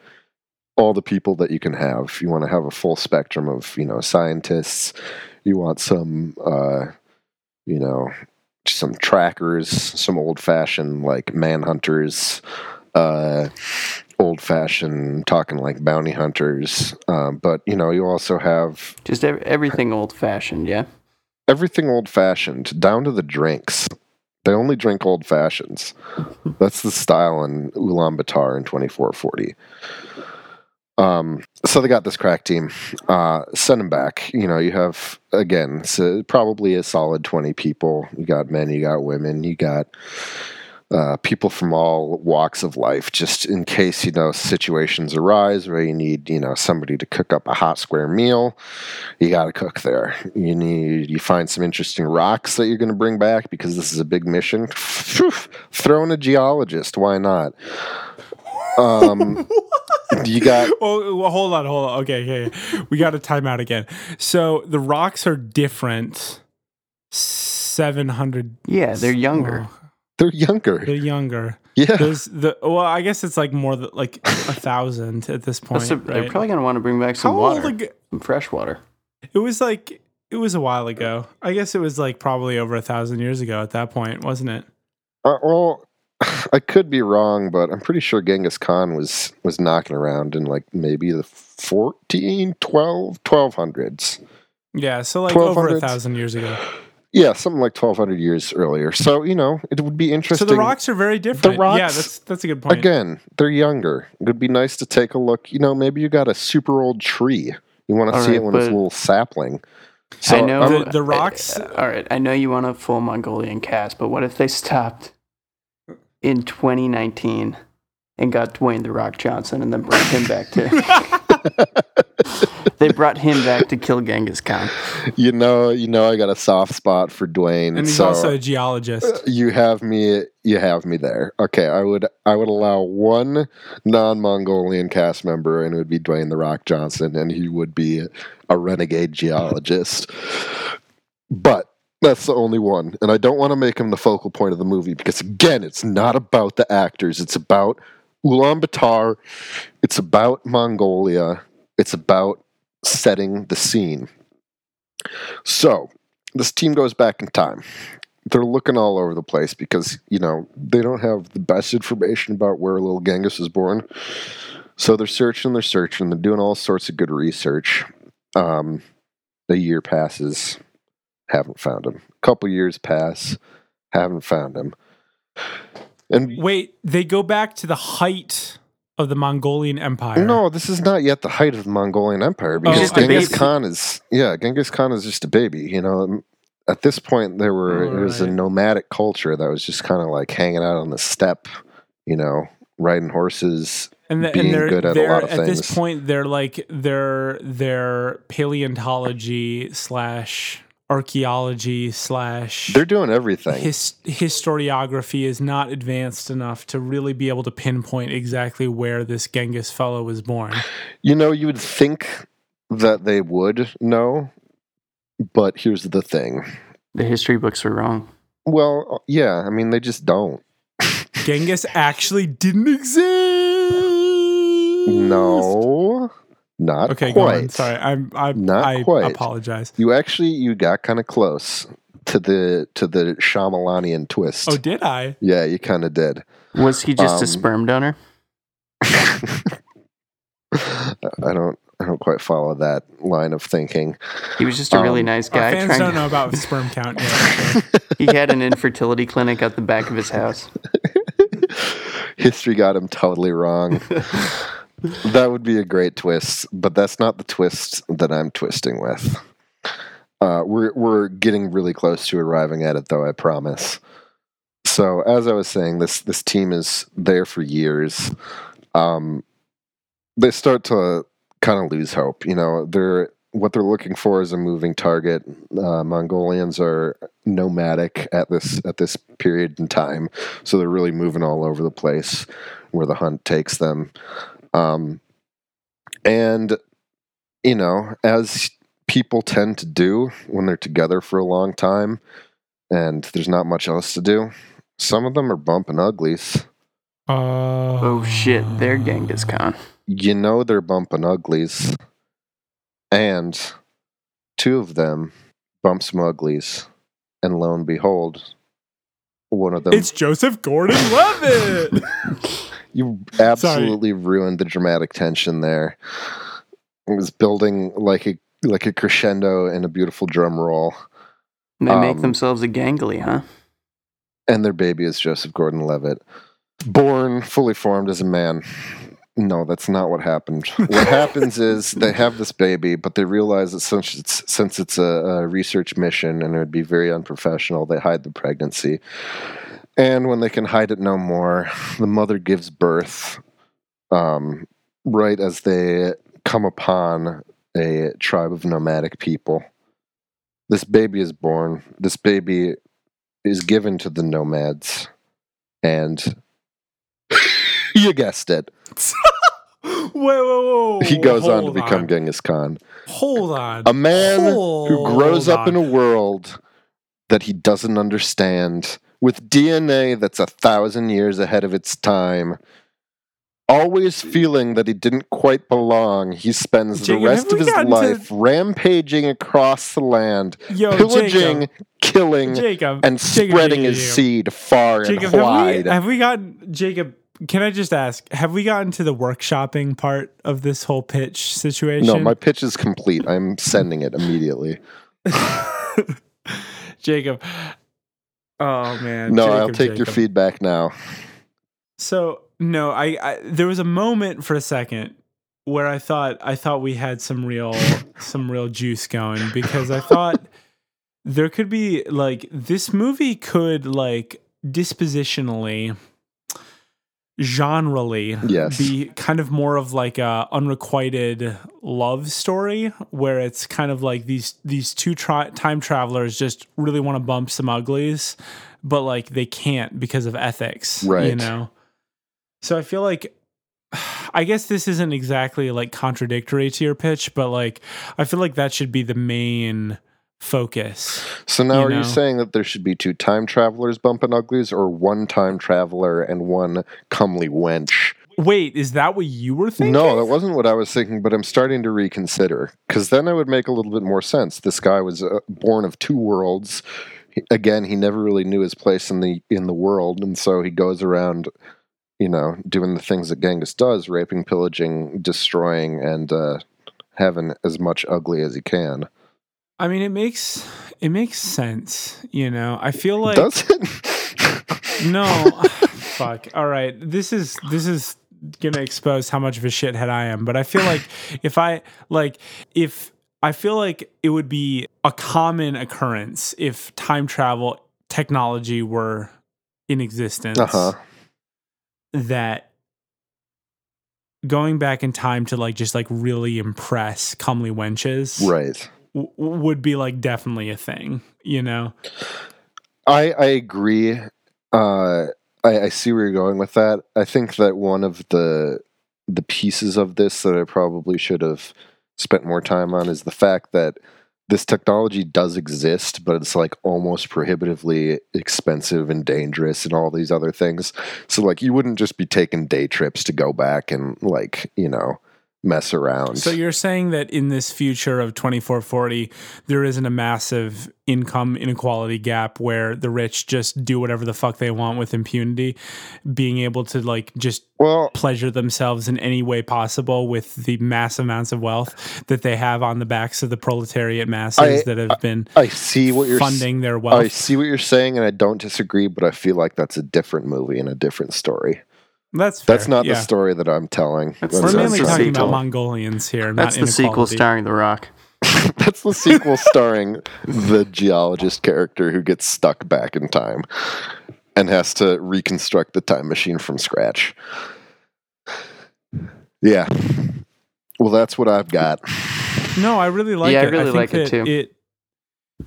all the people that you can have. You want to have a full spectrum of you know scientists. You want some uh, you know some trackers, some old fashioned like manhunters, uh, old fashioned talking like bounty hunters. Um, but you know, you also have Just ev- everything old fashioned, yeah? everything old fashioned down to the drinks. They only drink old fashions. That's the style in Ulaanbaatar in 2440. Um, so they got this crack team. Uh, send them back. You know, you have again, so probably a solid 20 people. You got men, you got women, you got uh, people from all walks of life, just in case you know situations arise where you need you know somebody to cook up a hot square meal. You got to cook there. You need you find some interesting rocks that you're going to bring back because this is a big mission. Phew, Throw in a geologist, why not? Um, you got Oh, well, hold on, hold on. Okay, okay, okay. we got to time out again. So the rocks are different. Seven hundred. Yeah, they're younger. They're younger. they're younger. Yeah, There's the well, I guess it's like more than like a thousand at this point. Plus, they're, they're probably going to want to bring back some How water, old? Ago? some fresh water. It was like it was a while ago. I guess it was like probably over a thousand years ago at that point, wasn't it? Uh, well, I could be wrong, but I'm pretty sure Genghis Khan was was knocking around in like maybe the 14, 12, 1200s. Yeah, so like over a thousand years ago. Yeah, something like 1200 years earlier. So, you know, it would be interesting. So the rocks are very different. yeah, rocks- yeah, that's that's a good point. Again, they're younger. It would be nice to take a look. You know, maybe you got a super old tree. You want to see right, it when it's a little sapling. So I know The- the rocks- uh, all right, I know you want a full Mongolian cast, but what if they stopped in 2019 and got Dwayne the Rock Johnson and then brought him back to? they brought him back to kill Genghis Khan. you know, you know, I got a soft spot for Dwayne. and he's so also a geologist. Uh, you have me. You have me there. Okay, I would. I would allow one non-Mongolian cast member, and it would be Dwayne the Rock Johnson, and he would be a renegade geologist. But that's the only one, and I don't want to make him the focal point of the movie because, again, it's not about the actors. It's about Ulaanbaatar. It's about Mongolia. It's about setting the scene. So, this team goes back in time. They're looking all over the place because, you know, they don't have the best information about where little Genghis was born. So they're searching, they're searching, they're doing all sorts of good research. Um, a year passes, haven't found him. A couple years pass, haven't found him. And Wait, they go back to the height of the Mongolian Empire. No, this is not yet the height of the Mongolian Empire oh, because just a Genghis. Khan is yeah, Genghis Khan is just a baby. You know, um, at this point there were it was a nomadic culture that was just kind of like hanging out on the steppe, you know, riding horses. and, the, being and good at a lot of things. at this point they're like their their paleontology slash archaeology slash They're doing everything. his, historiography is not advanced enough to really be able to pinpoint exactly where this Genghis fellow was born. You know, you would think that they would know, but here's the thing. The history books were wrong. Well, yeah, I mean they just don't. Genghis actually didn't exist. No, not Okay, go on. quite. Sorry, I'm. I Not I quite. apologize. You actually you got kind of close to the to the Shyamalanian twist. Oh, did I? yeah, you kind of did. Was he just Um, a sperm donor? I don't I don't quite follow that line of thinking. He was just a really um, nice Our guy. fans don't to, know about sperm count yet. he had an infertility clinic at the back of his house. History got him totally wrong. That would be a great twist, but that's not the twist that I'm twisting with. Uh, we're we're getting really close to arriving at it, though. I promise. So, as I was saying, this this team is there for years. Um, they start to kind of lose hope. You know, they're what they're looking for is a moving target. Uh, Mongolians are nomadic at this at this period in time, so they're really moving all over the place where the hunt takes them. Um, and you know, as people tend to do when they're together for a long time, and there's not much else to do, some of them are bumping uglies. Oh, Oh shit, they're Genghis Khan. You know they're bumping uglies, and two of them bump some uglies, and lo and behold, one of them It's Joseph Gordon-Levitt. You absolutely ruined the dramatic tension there. It was building like a like a crescendo and a beautiful drum roll. They make Um, themselves a gangly, huh? And their baby is Joseph Gordon Levitt. Born fully formed as a man. No, that's not what happened. What happens is they have this baby, but they realize that since it's since it's a, a research mission and it would be very unprofessional, they hide the pregnancy. And when they can hide it no more, the mother gives birth um, right as they come upon a tribe of nomadic people. This baby is born. This baby is given to the nomads, and you guessed it. whoa, whoa, whoa! He goes on to become on. Genghis Khan, Hold on. a man who Hold grows up in a world that he doesn't understand, with DNA that's a thousand years ahead of its time. Always feeling that he didn't quite belong, he spends Jacob, the rest of his gotten to- life rampaging across the land, Yo, pillaging, Jacob, killing, Jacob, and spreading his seed far and have we, wide. have we gotten Jacob? Can I just ask? Have we gotten to the workshopping part of this whole pitch situation? no, my pitch is complete. I'm sending it immediately. Jacob. Oh man. No, Jacob, I'll take your feedback now. So no, I, I there was a moment for a second where I thought I thought we had some real some real juice going because I thought there could be like this movie could like dispositionally generally Yes. be kind of more of like a unrequited love story where it's kind of like these these two tri- time travelers just really want to bump some uglies but like they can't because of ethics right you know so i feel like i guess this isn't exactly like contradictory to your pitch but like i feel like that should be the main focus So now you are know. you saying that there should be two time travelers bumping uglies or one time traveler and one comely wench? wait is that what you were thinking No, that wasn't what I was thinking, but I'm starting to reconsider because then it would make a little bit more sense. This guy was uh, born of two worlds. He- Again, he never really knew his place in the in the world, and so he goes around, you know, doing the things that Genghis does: raping, pillaging, destroying, and uh, having as much ugly as he can. I mean, it makes it makes sense. You know, I feel like Does it? no. fuck. All right, this is this is gonna expose how much of a shithead I am. But I feel like if I like if I feel like it would be a common occurrence if time travel technology were in existence. Uh huh. That going back in time to like just like really impress comely wenches Right. W- would be like definitely a thing, you know? I I agree. Uh, I, I see where you're going with that. I think that one of the the pieces of this that I probably should have spent more time on is the fact that this technology does exist, but it's like almost prohibitively expensive and dangerous and all these other things. So like you wouldn't just be taking day trips to go back and like, you know, mess around. So you're saying that in this future of 2440, there isn't a massive income inequality gap where the rich just do whatever the fuck they want with impunity, being able to like just well, pleasure themselves in any way possible with the mass amounts of wealth that they have on the backs of the proletariat masses I- that have been I see what you're funding their wealth. I see what you're saying, and I don't disagree, but I feel like that's a different movie and a different story. That's fair. That's not yeah. the story that I'm telling. That's- We're That's- That's mainly the talking sequel. about Mongolians here. That's not the sequel starring The Rock. That's the sequel starring the geologist character who gets stuck back in time and has to reconstruct the time machine from scratch. Yeah. Well, that's what I've got. No, I really like it. I it. really think like it too. It,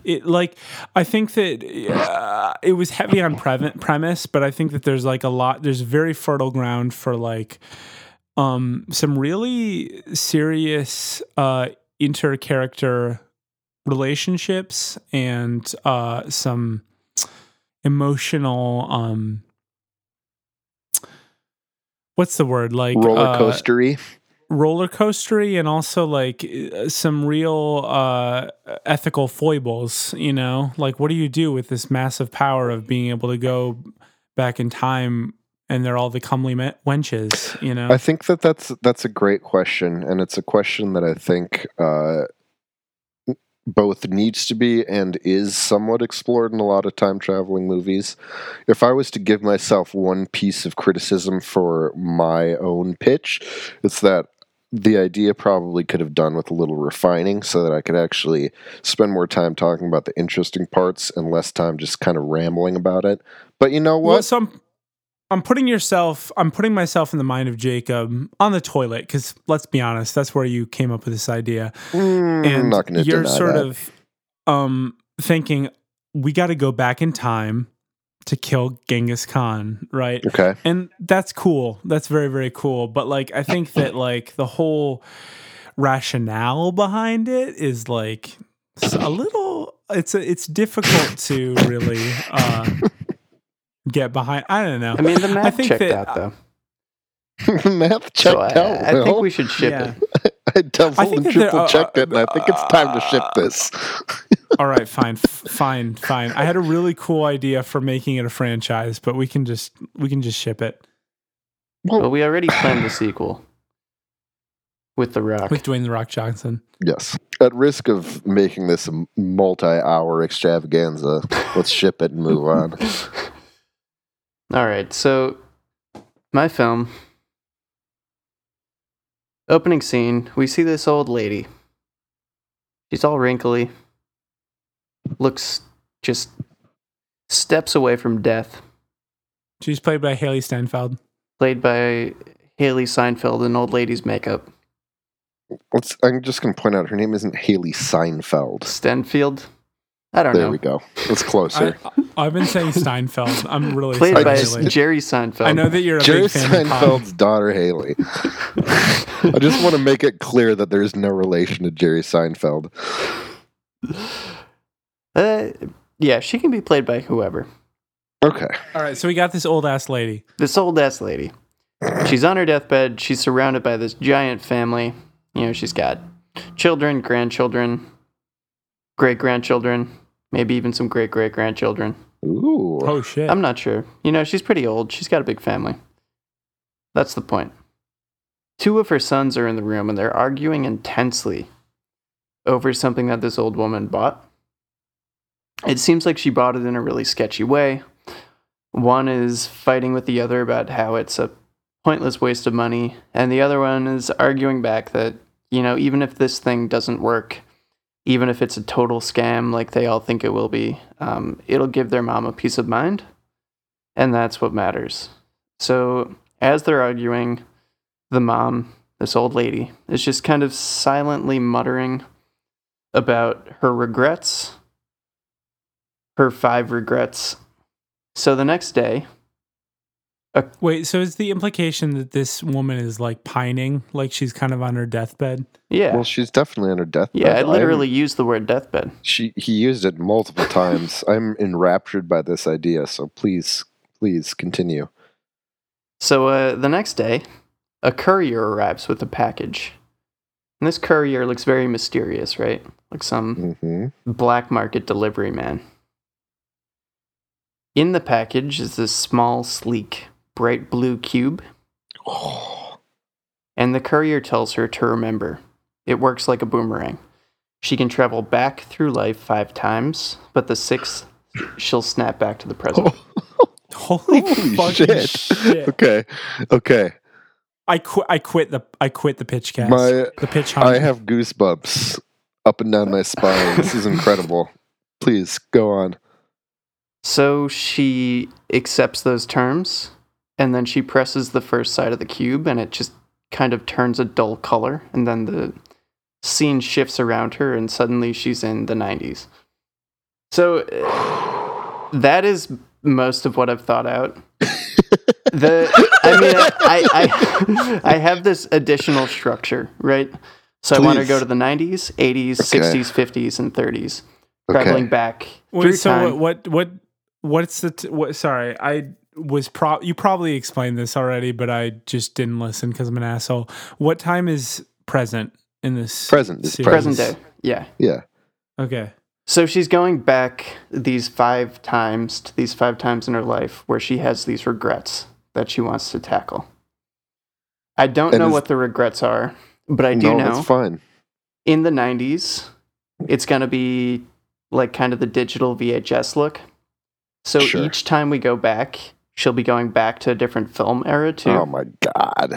it like I think that uh, it was heavy on pre- premise, but I think that there's like a lot. There's very fertile ground for like um some really serious uh inter-character relationships and uh some emotional um what's the word like Roller uh, coastery. Roller coastery and also like uh, some real uh ethical foibles you know like what do you do with this massive power of being able to go back in time and they're all the comely me- wenches you know I think that that's that's a great question, and it's a question that I think uh, both needs to be and is somewhat explored in a lot of time traveling movies. If I was to give myself one piece of criticism for my own pitch, it's that the idea probably could have done with a little refining so that I could actually spend more time talking about the interesting parts and less time just kind of rambling about it. But you know well what? so I'm, I'm putting yourself i'm putting myself in the mind of jacob on the toilet because let's be honest that's where you came up with this idea Mm, I'm not going to you're sort that. of um thinking we got to go back in time to kill Genghis Khan, right? okay. And that's cool. That's very very cool, but like I think that like the whole rationale behind it is like a little it's a, it's difficult to really uh get behind. I don't know. I mean, the math think checked that- out though. Math checked So I, out. I think we should ship Yeah. it. I double I and that there- triple uh, checked it, and I think it's time to ship this. All right, fine, f- fine, fine. I had a really cool idea for making it a franchise, but we can just we can just ship it But we already planned the sequel with The Rock. with Dwayne the Rock Johnson. Yes. At risk of making this a multi-hour extravaganza, let's ship it and move on. All right, so my film opening scene, we see this old lady. She's all wrinkly, looks just steps away from death, She's played by Hailee Steinfeld. played by Hailee Seinfeld in old lady's makeup. Let's. I'm just going to point out her name isn't Hailee Seinfeld. Stenfield? I don't There know. There we go. It's closer. I, have been saying Steinfeld. I'm really Played sorry, by Hailee. Jerry Seinfeld. I know that you're a Jerry big fan of Seinfeld's daughter Haley. I just want to make it clear that there's no relation to Jerry Seinfeld. Uh, yeah, she can be played by whoever. Okay. All right, so we got this old ass lady. This old ass lady. She's on her deathbed. She's surrounded by this giant family. You know, she's got children, grandchildren, great grandchildren, maybe even some great great grandchildren. Ooh. Oh shit! I'm not sure. You know, she's pretty old. She's got a big family. That's the point. Two of her sons are in the room and they're arguing intensely over something that this old woman bought. It seems like she bought it in a really sketchy way. One is fighting with the other about how it's a pointless waste of money, and the other one is arguing back that, you know, even if this thing doesn't work, even if it's a total scam like they all think it will be, um, it'll give their mom a peace of mind. And that's what matters. So, as they're arguing, the mom, this old lady, is just kind of silently muttering about her regrets, her five regrets. So, the next day, Wait, so is the implication that this woman is like pining, like she's kind of on her deathbed? yeah. Well, she's definitely on her deathbed. yeah, I I'm- literally used the word deathbed. she he used it multiple times. I'm enraptured by this idea. So please, please continue. So uh, the next day, a courier arrives with a package. And this courier looks very mysterious, right? Like some hmm black market delivery man. In the package is this small, sleek, bright blue cube, oh. and the courier tells her to remember it works like a boomerang. She can travel back through life five times, but the sixth, she'll snap back to the present. Holy, Holy shit. shit. Okay, okay. I quit I quit the I quit the pitch cast. My the pitch hunt. I have goosebumps up and down my spine. This is incredible. Please go on. So she accepts those terms, and then she presses the first side of the cube, and it just kind of turns a dull color, and then the scene shifts around her, and suddenly she's in the 90s. So uh, that is most of what I've thought out. The I mean I I, I, I have this additional structure, right? So I want to go to the 90s, 80s, Okay. 60s, 50s, and 30s, traveling Okay. back Wait, so time. what, what what what's the t- what sorry, I was pro you probably explained this already, but I just didn't listen cuz I'm an asshole. What time is present in this Present is series? Present day, yeah. Yeah. Okay. So she's going back these five times to these five times in her life where she has these regrets that she wants to tackle. I don't And know what the regrets are, but I do no, know It's fine. in the 90s, it's going to be like kind of the digital VHS look. So Sure. each time we go back, she'll be going back to a different film era too. Oh my god.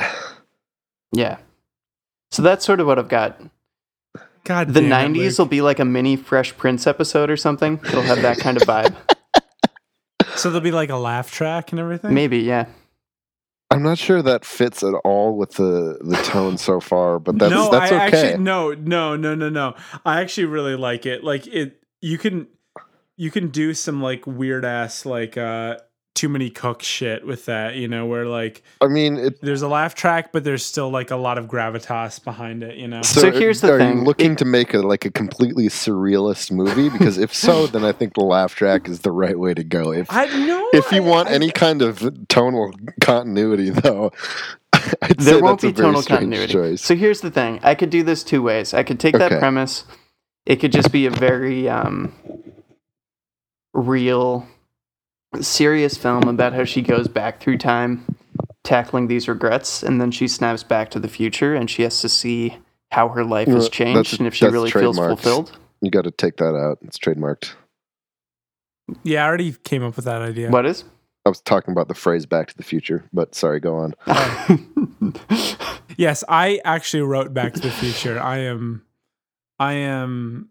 yeah. So that's sort of what I've got. God The damn it, 90s Luke. will be like a mini Fresh Prince episode or something. It'll have that kind of vibe. So there'll be like a laugh track and everything? Maybe, yeah. I'm not sure that fits at all with the the tone so far, but that's no, that's I okay. actually no, no, no, no, no. I actually really like it. Like it you can you can do some like weird ass like uh too many cook shit with that, you know, where like I mean, it, there's a laugh track, but there's still like a lot of gravitas behind it, you know. So here's the are thing. you looking to make a like a completely surrealist movie? Because if so, then I think the laugh track is the right way to go. If I know if you I- want I- any kind of tonal continuity, though, I'd there say won't that's be a tonal continuity. choice. So here's the thing: I could do this two ways. I could take that premise. It could just be a very um, real, serious film about how she goes back through time, tackling these regrets, and then she snaps back to the future, and she has to see how her life has that's- changed and if she that's really feels fulfilled. You got to take that out. It's trademarked. Yeah, I already came up with that idea. What is? I was talking about the phrase "Back to the Future," but sorry, go on. Yes, I actually wrote Back to the Future. I am I am,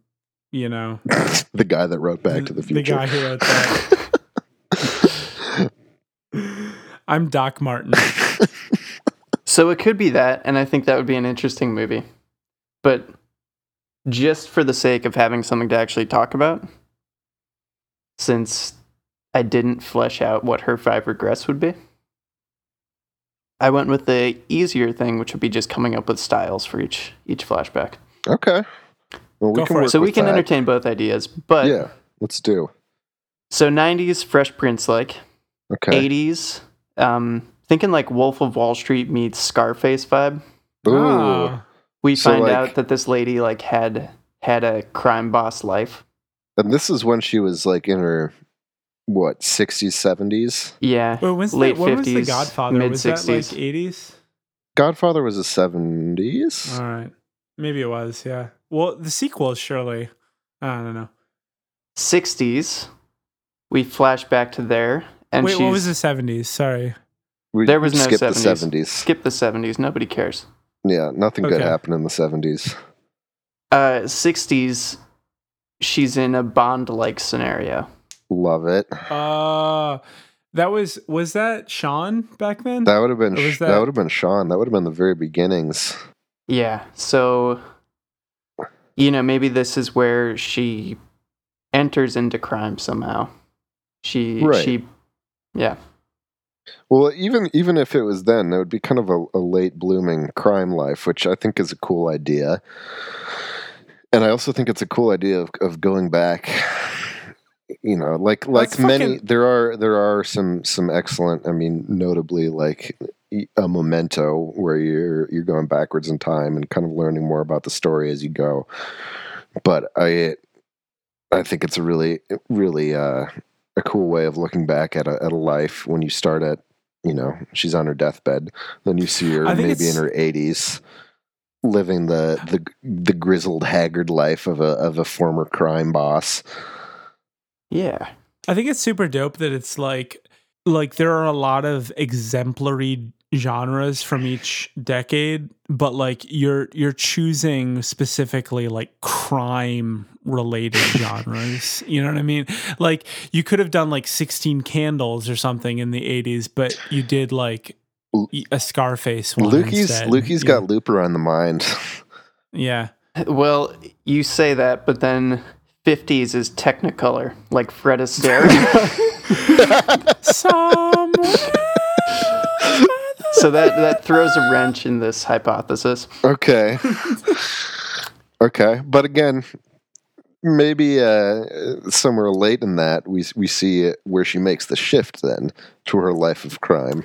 you know, the guy that wrote "Back to the Future." The guy who wrote that. I'm Doc Martin. So it could be that, and I think that would be an interesting movie. But just for the sake of having something to actually talk about, since I didn't flesh out what her five regrets would be, I went with the easier thing, which would be just coming up with styles for each each flashback. okay. Well, we Go can work So we can that. entertain both ideas. But Yeah, let's do. so 90s Fresh Prince like, Okay. 80s, um, thinking like Wolf of Wall Street meets Scarface vibe. Ooh. Oh. we So, find like- out that this lady like had had a crime boss life. And this is when she was like in her what sixties, seventies. Yeah, Wait, when's late the, when was the Godfather? mid was that like 60s. 80s? Godfather was the seventies. All right. Maybe it was, yeah. Well, the sequel is surely. I don't know. 60s. We flash back to there, and Wait, she's what was the 70s? Sorry. We There was no skipped the 70s. skip the 70s. Nobody cares. Yeah, nothing good happened in the seventies. Uh, 60s. she's in a Bond like scenario. Love it. Uh that was was that Sean back then? That would have been Or that, that- would have been Sean. That would have been the very beginnings. Yeah. So, you know, maybe this is where she enters into crime somehow. She, Right. she, yeah. Well, even even if it was then, it would be kind of a, a late blooming crime life, which I think is a cool idea. And I also think it's a cool idea of, of going back. You know, like like Let's many, fucking- there are there are some some excellent. I mean, notably like a memento where you're you're going backwards in time and kind of learning more about the story as you go. But I I think it's a really really uh, a cool way of looking back at a at a life when you start at you know she's on her deathbed, then you see her maybe in her eighties, living the the the grizzled, haggard life of a of a former crime boss. Yeah. I think it's super dope that it's like like there are a lot of exemplary genres from each decade, but like you're you're choosing specifically like crime related genres. You know what I mean? Like you could have done like 16 candles or something in the 80s, but you did like a Scarface one. Lukey's instead. Lukey's Yeah. got Looper on the mind. Yeah. Well, you say that, but then 50s is Technicolor, like Fred Astaire. Somewhere. So that, that throws a wrench in this hypothesis. okay, okay, but again. Maybe uh, somewhere late in that, we we see where she makes the shift then to her life of crime.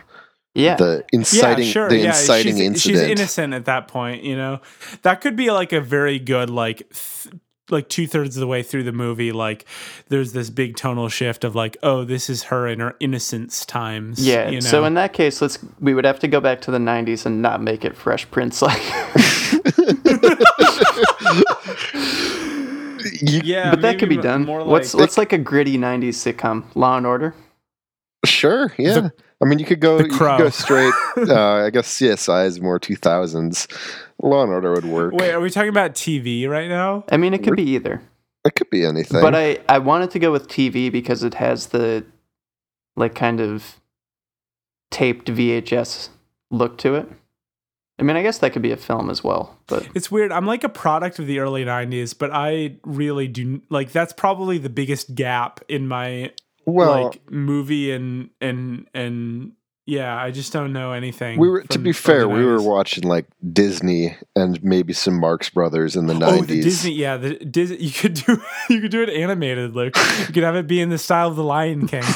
Yeah. the inciting yeah, sure. the yeah, inciting she's, incident. She's innocent at that point, you know. That could be like a very good like th- like two thirds of the way through the movie. Like there's this big tonal shift of like, oh, this is her in her innocence times. yeah. you know? So in that case, let's we would have to go back to the 90s and not make it Fresh Prince like. Yeah, but that could be done. More what's like, what's like a gritty '90s sitcom? Law and Order. Sure, yeah. The- I mean, you could go, you could go straight. uh, I guess CSI is more two thousands. Law and Order would work. wait, are we talking about TV right now? I mean, it could be either. It could be anything. But I I wanted to go with TV because it has the like kind of taped VHS look to it. I mean, I guess that could be a film as well, but It's weird. I'm like a product of the early 90s, but I really do like that's probably the biggest gap in my well, like movie and and and yeah, I just don't know anything. we were to be fair, we were watching like Disney and maybe some Marx Brothers in the Oh, nineties. the Disney, yeah, the Disney. You could do you could do it animated, Luke. You could have it be in the style of the Lion King.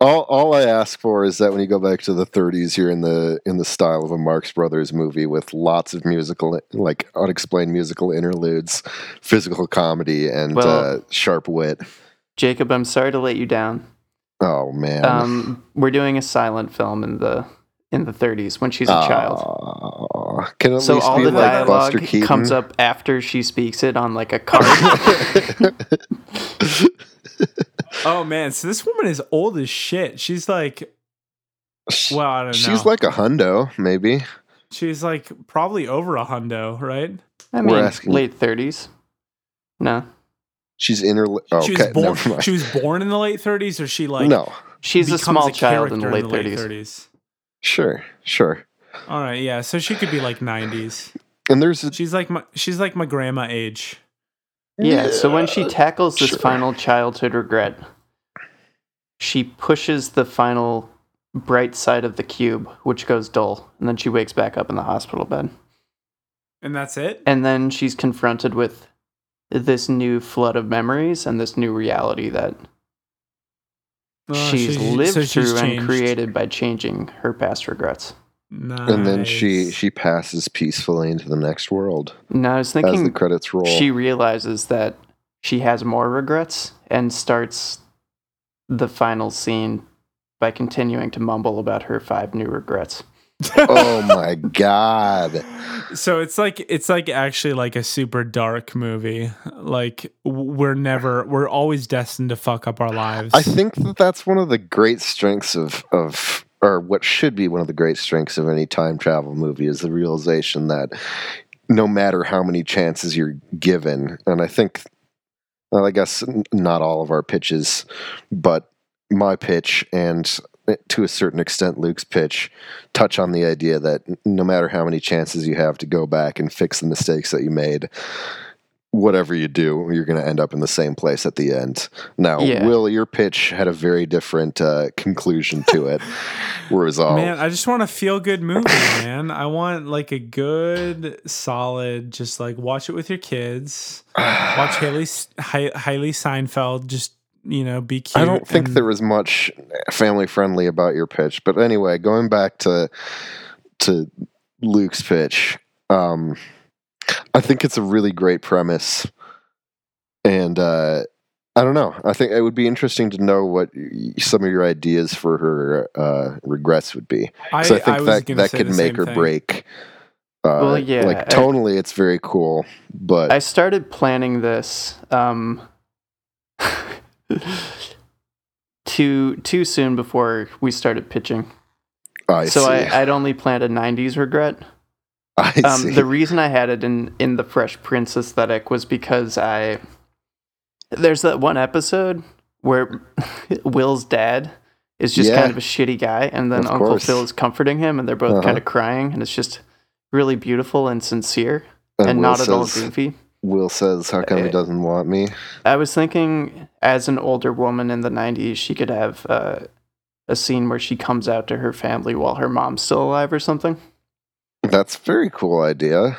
all all I ask for is that when you go back to the 30s, you're in the in the style of a Marx Brothers movie with lots of musical, like unexplained musical interludes, physical comedy, and Well- uh, sharp wit. Jacob, I'm sorry to let you down. Oh man. Um, we're doing a silent film in the in the 30s when she's a child. Can at So least all be the like dialogue Buster comes up after she speaks it on like a card. oh man, so this woman is old as shit. She's like, well, I don't know. She's like a hundo, maybe. she's like probably over a hundo, right? I mean, asking- late 30s. No, She's inter. Okay, she was born. never mind. She was born in the late 30s, or she like no, she's a becomes small child in the character late 30s. 30s. sure, sure. All right, yeah. So she could be like 90s. And there's a, She's like my she's like my grandma age. Yeah, so when she tackles this sure. final childhood regret, she pushes the final bright side of the cube, which goes dull, and then she wakes back up in the hospital bed. And that's it? And then she's confronted with this new flood of memories and this new reality that Oh, she's she- lived so she's through and created by changing her past regrets. and then she she passes peacefully into the next world Now I was as the credits roll. she realizes that she has more regrets and starts the final scene by continuing to mumble about her five new regrets. Oh my god! So it's like it's like actually like a super dark movie. Like we're never we're always destined to fuck up our lives. I think that that's one of the great strengths of of or what should be one of the great strengths of any time travel movie is the realization that no matter how many chances you're given. And I think, well, I guess not all of our pitches, but my pitch and to a certain extent Luke's pitch touch on the idea that no matter how many chances you have to go back and fix the mistakes that you made, whatever you do, you're going to end up in the same place at the end. Now, Yeah. Will, your pitch had a very different uh, conclusion to it. Whereas all Man, I just want a feel good movie, man. I want like a good, solid, just like watch it with your kids. Watch Hailee Hi- Hailee Seinfeld just you know be cute. I don't think and- there was much family friendly about your pitch, but anyway, going back to to Luke's pitch, um, I think it's a really great premise, and uh, I don't know. I think it would be interesting to know what some of your ideas for her uh, regrets would be. I, So I think was that that could make or thing. break. Uh, Well, yeah, like I- tonally, it's very cool, but I started planning this um, too too soon before we started pitching. I so see. I, I'd only planned a '90s regret. I, see. Um, the reason I had it in in the Fresh Prince aesthetic was because I there's that one episode where Will's dad is just Yeah. kind of a shitty guy, and then Of Uncle course. Phil is comforting him, and they're both Uh-huh. kind of crying, and it's just really beautiful and sincere, and and not at all goofy. Will says, "How come he Eh, doesn't want me?" I was thinking, as an older woman in the '90s, she could have uh, a scene where she comes out to her family while her mom's still alive, or something. That's a very cool idea.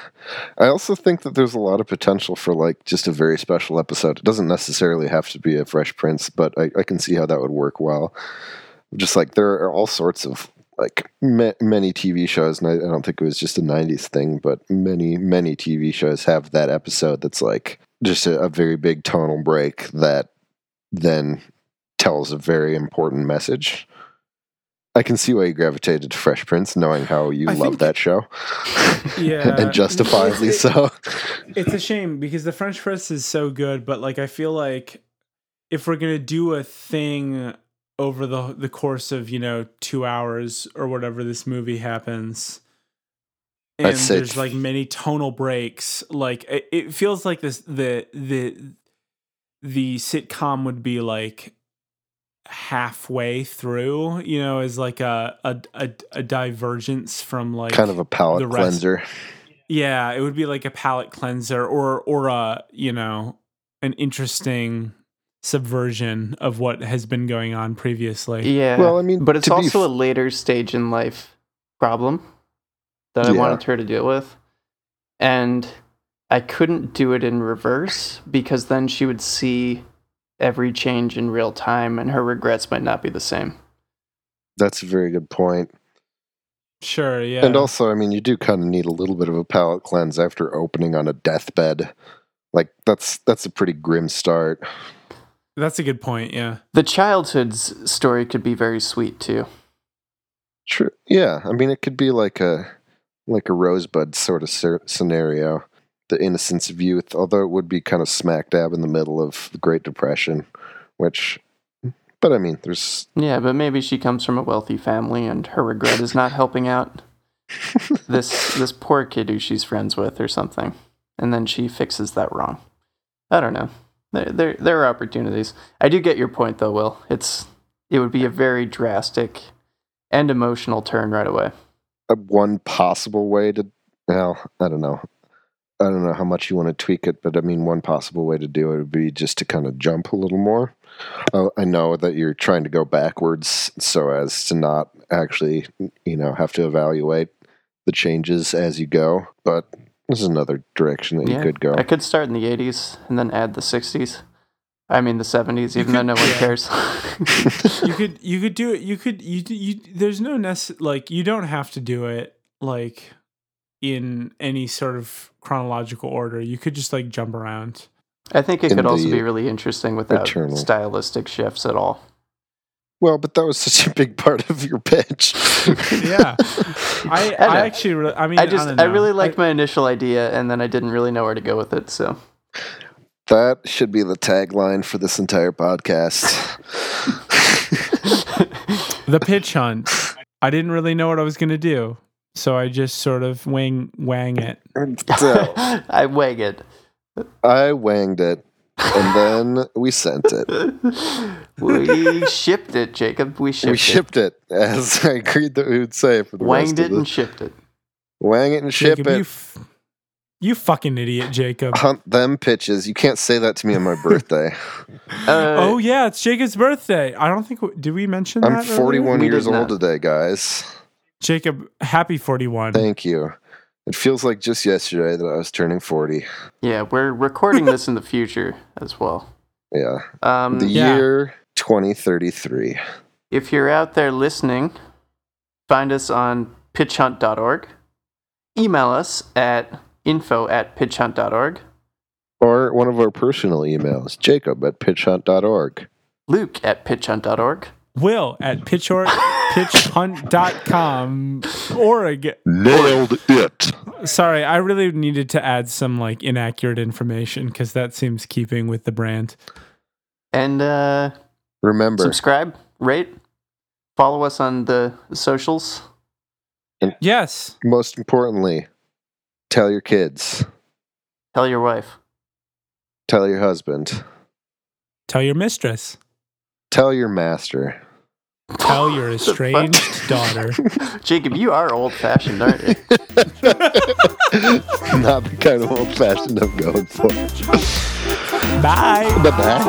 I also think that there's a lot of potential for like just a very special episode. It doesn't necessarily have to be a Fresh Prince, but I, I can see how that would work well. Just like there are all sorts of like ma- many TV shows, and I, I don't think it was just a '90s thing, but many many TV shows have that episode that's like just a, a very big tonal break that then tells a very important message. I can see why you gravitated to Fresh Prince, knowing how you I love that show. Yeah, and justifiably It- so. it's a shame because the Fresh Prince is so good, but like I feel like if we're gonna do a thing over the the course of you know two hours or whatever this movie happens, and there's like many tonal breaks, like it, it feels like this the the the sitcom would be like halfway through, you know, as like a a a, a divergence from like kind of a palate cleanser. yeah, it would be like a palate cleanser or or a, you know, an interesting subversion of what has been going on previously. Yeah. Well, I mean, but it's also f- a later stage in life problem that I Yeah. wanted her to deal with. And I couldn't do it in reverse because then she would see every change in real time and her regrets might not be the same. That's a very good point. Sure, yeah. And also, I mean, you do kind of need a little bit of a palate cleanse after opening on a deathbed. Like that's that's a pretty grim start. That's a good point, yeah. The childhood's story could be very sweet too. True. Yeah, I mean, it could be like a like a rosebud sort of cer- scenario, the innocence of youth. Although it would be kind of smack dab in the middle of the Great Depression, which. But I mean, there's Yeah, but maybe she comes from a wealthy family and her regret is not helping out this this poor kid who she's friends with or something. And then she fixes that wrong. I don't know. There there there are opportunities. I do get your point though, Will. It's it would be a very drastic and emotional turn right away. a one possible way to well i don't know i don't know how much you want to tweak it but i mean one possible way to do it would be just to kind of jump a little more uh, i know that you're trying to go backwards so as to not actually you know have to evaluate the changes as you go but this is another direction that you could go I could start in the 80s and then add the 60s. I mean the 70s even though no one yeah. cares. you could you could do it you could you you there's no nece- like you don't have to do it like in any sort of chronological order. You could just like jump around. I think it In could also be really interesting without eternal- stylistic shifts at all. Well but that was such a big part of your pitch Yeah. I I I, actually really I mean I just don't I, really liked my initial idea and then I didn't really know where to go with it. So that should be the tagline for this entire podcast the pitch hunt. I didn't really know what I was gonna do. so I just sort of wing wang it. So I wang it. I wanged it, and then we sent it. We shipped it, Jacob. We shipped it. we shipped it as I agreed that we would say for the Wanged rest it of the and shipped it. wang it and ship Jacob, it. you, f- you fucking idiot, Jacob. Hunt them pitches. You can't say that to me on my birthday. Uh, oh yeah, it's Jacob's birthday. I don't think w- did we mention that? I'm earlier? 41 We years old today, guys. Jacob, happy 41. Thank you. It feels like just yesterday that I was turning 40. yeah, we're recording this in the future as well. Yeah. Um, The Yeah. year 2033. if you're out there listening, find us on pitchhunt.org. Email us at info at pitchhunt.org. Or one of our personal emails, jacob at pitchhunt.org. Luke at pitchhunt.org. Will at pitchor- pitchhunt.com org. Nailed it. Sorry, I really needed to add some like inaccurate information because that seems keeping with the brand. And uh, Remember, subscribe, rate, follow us on the socials. And Yes. most importantly, tell your kids, Tell your wife. tell your husband, Tell your mistress. tell your master tell your estranged daughter. Jacob, you are old fashioned, aren't you? Not the kind of old fashioned I'm going for. Bye. Bye bye.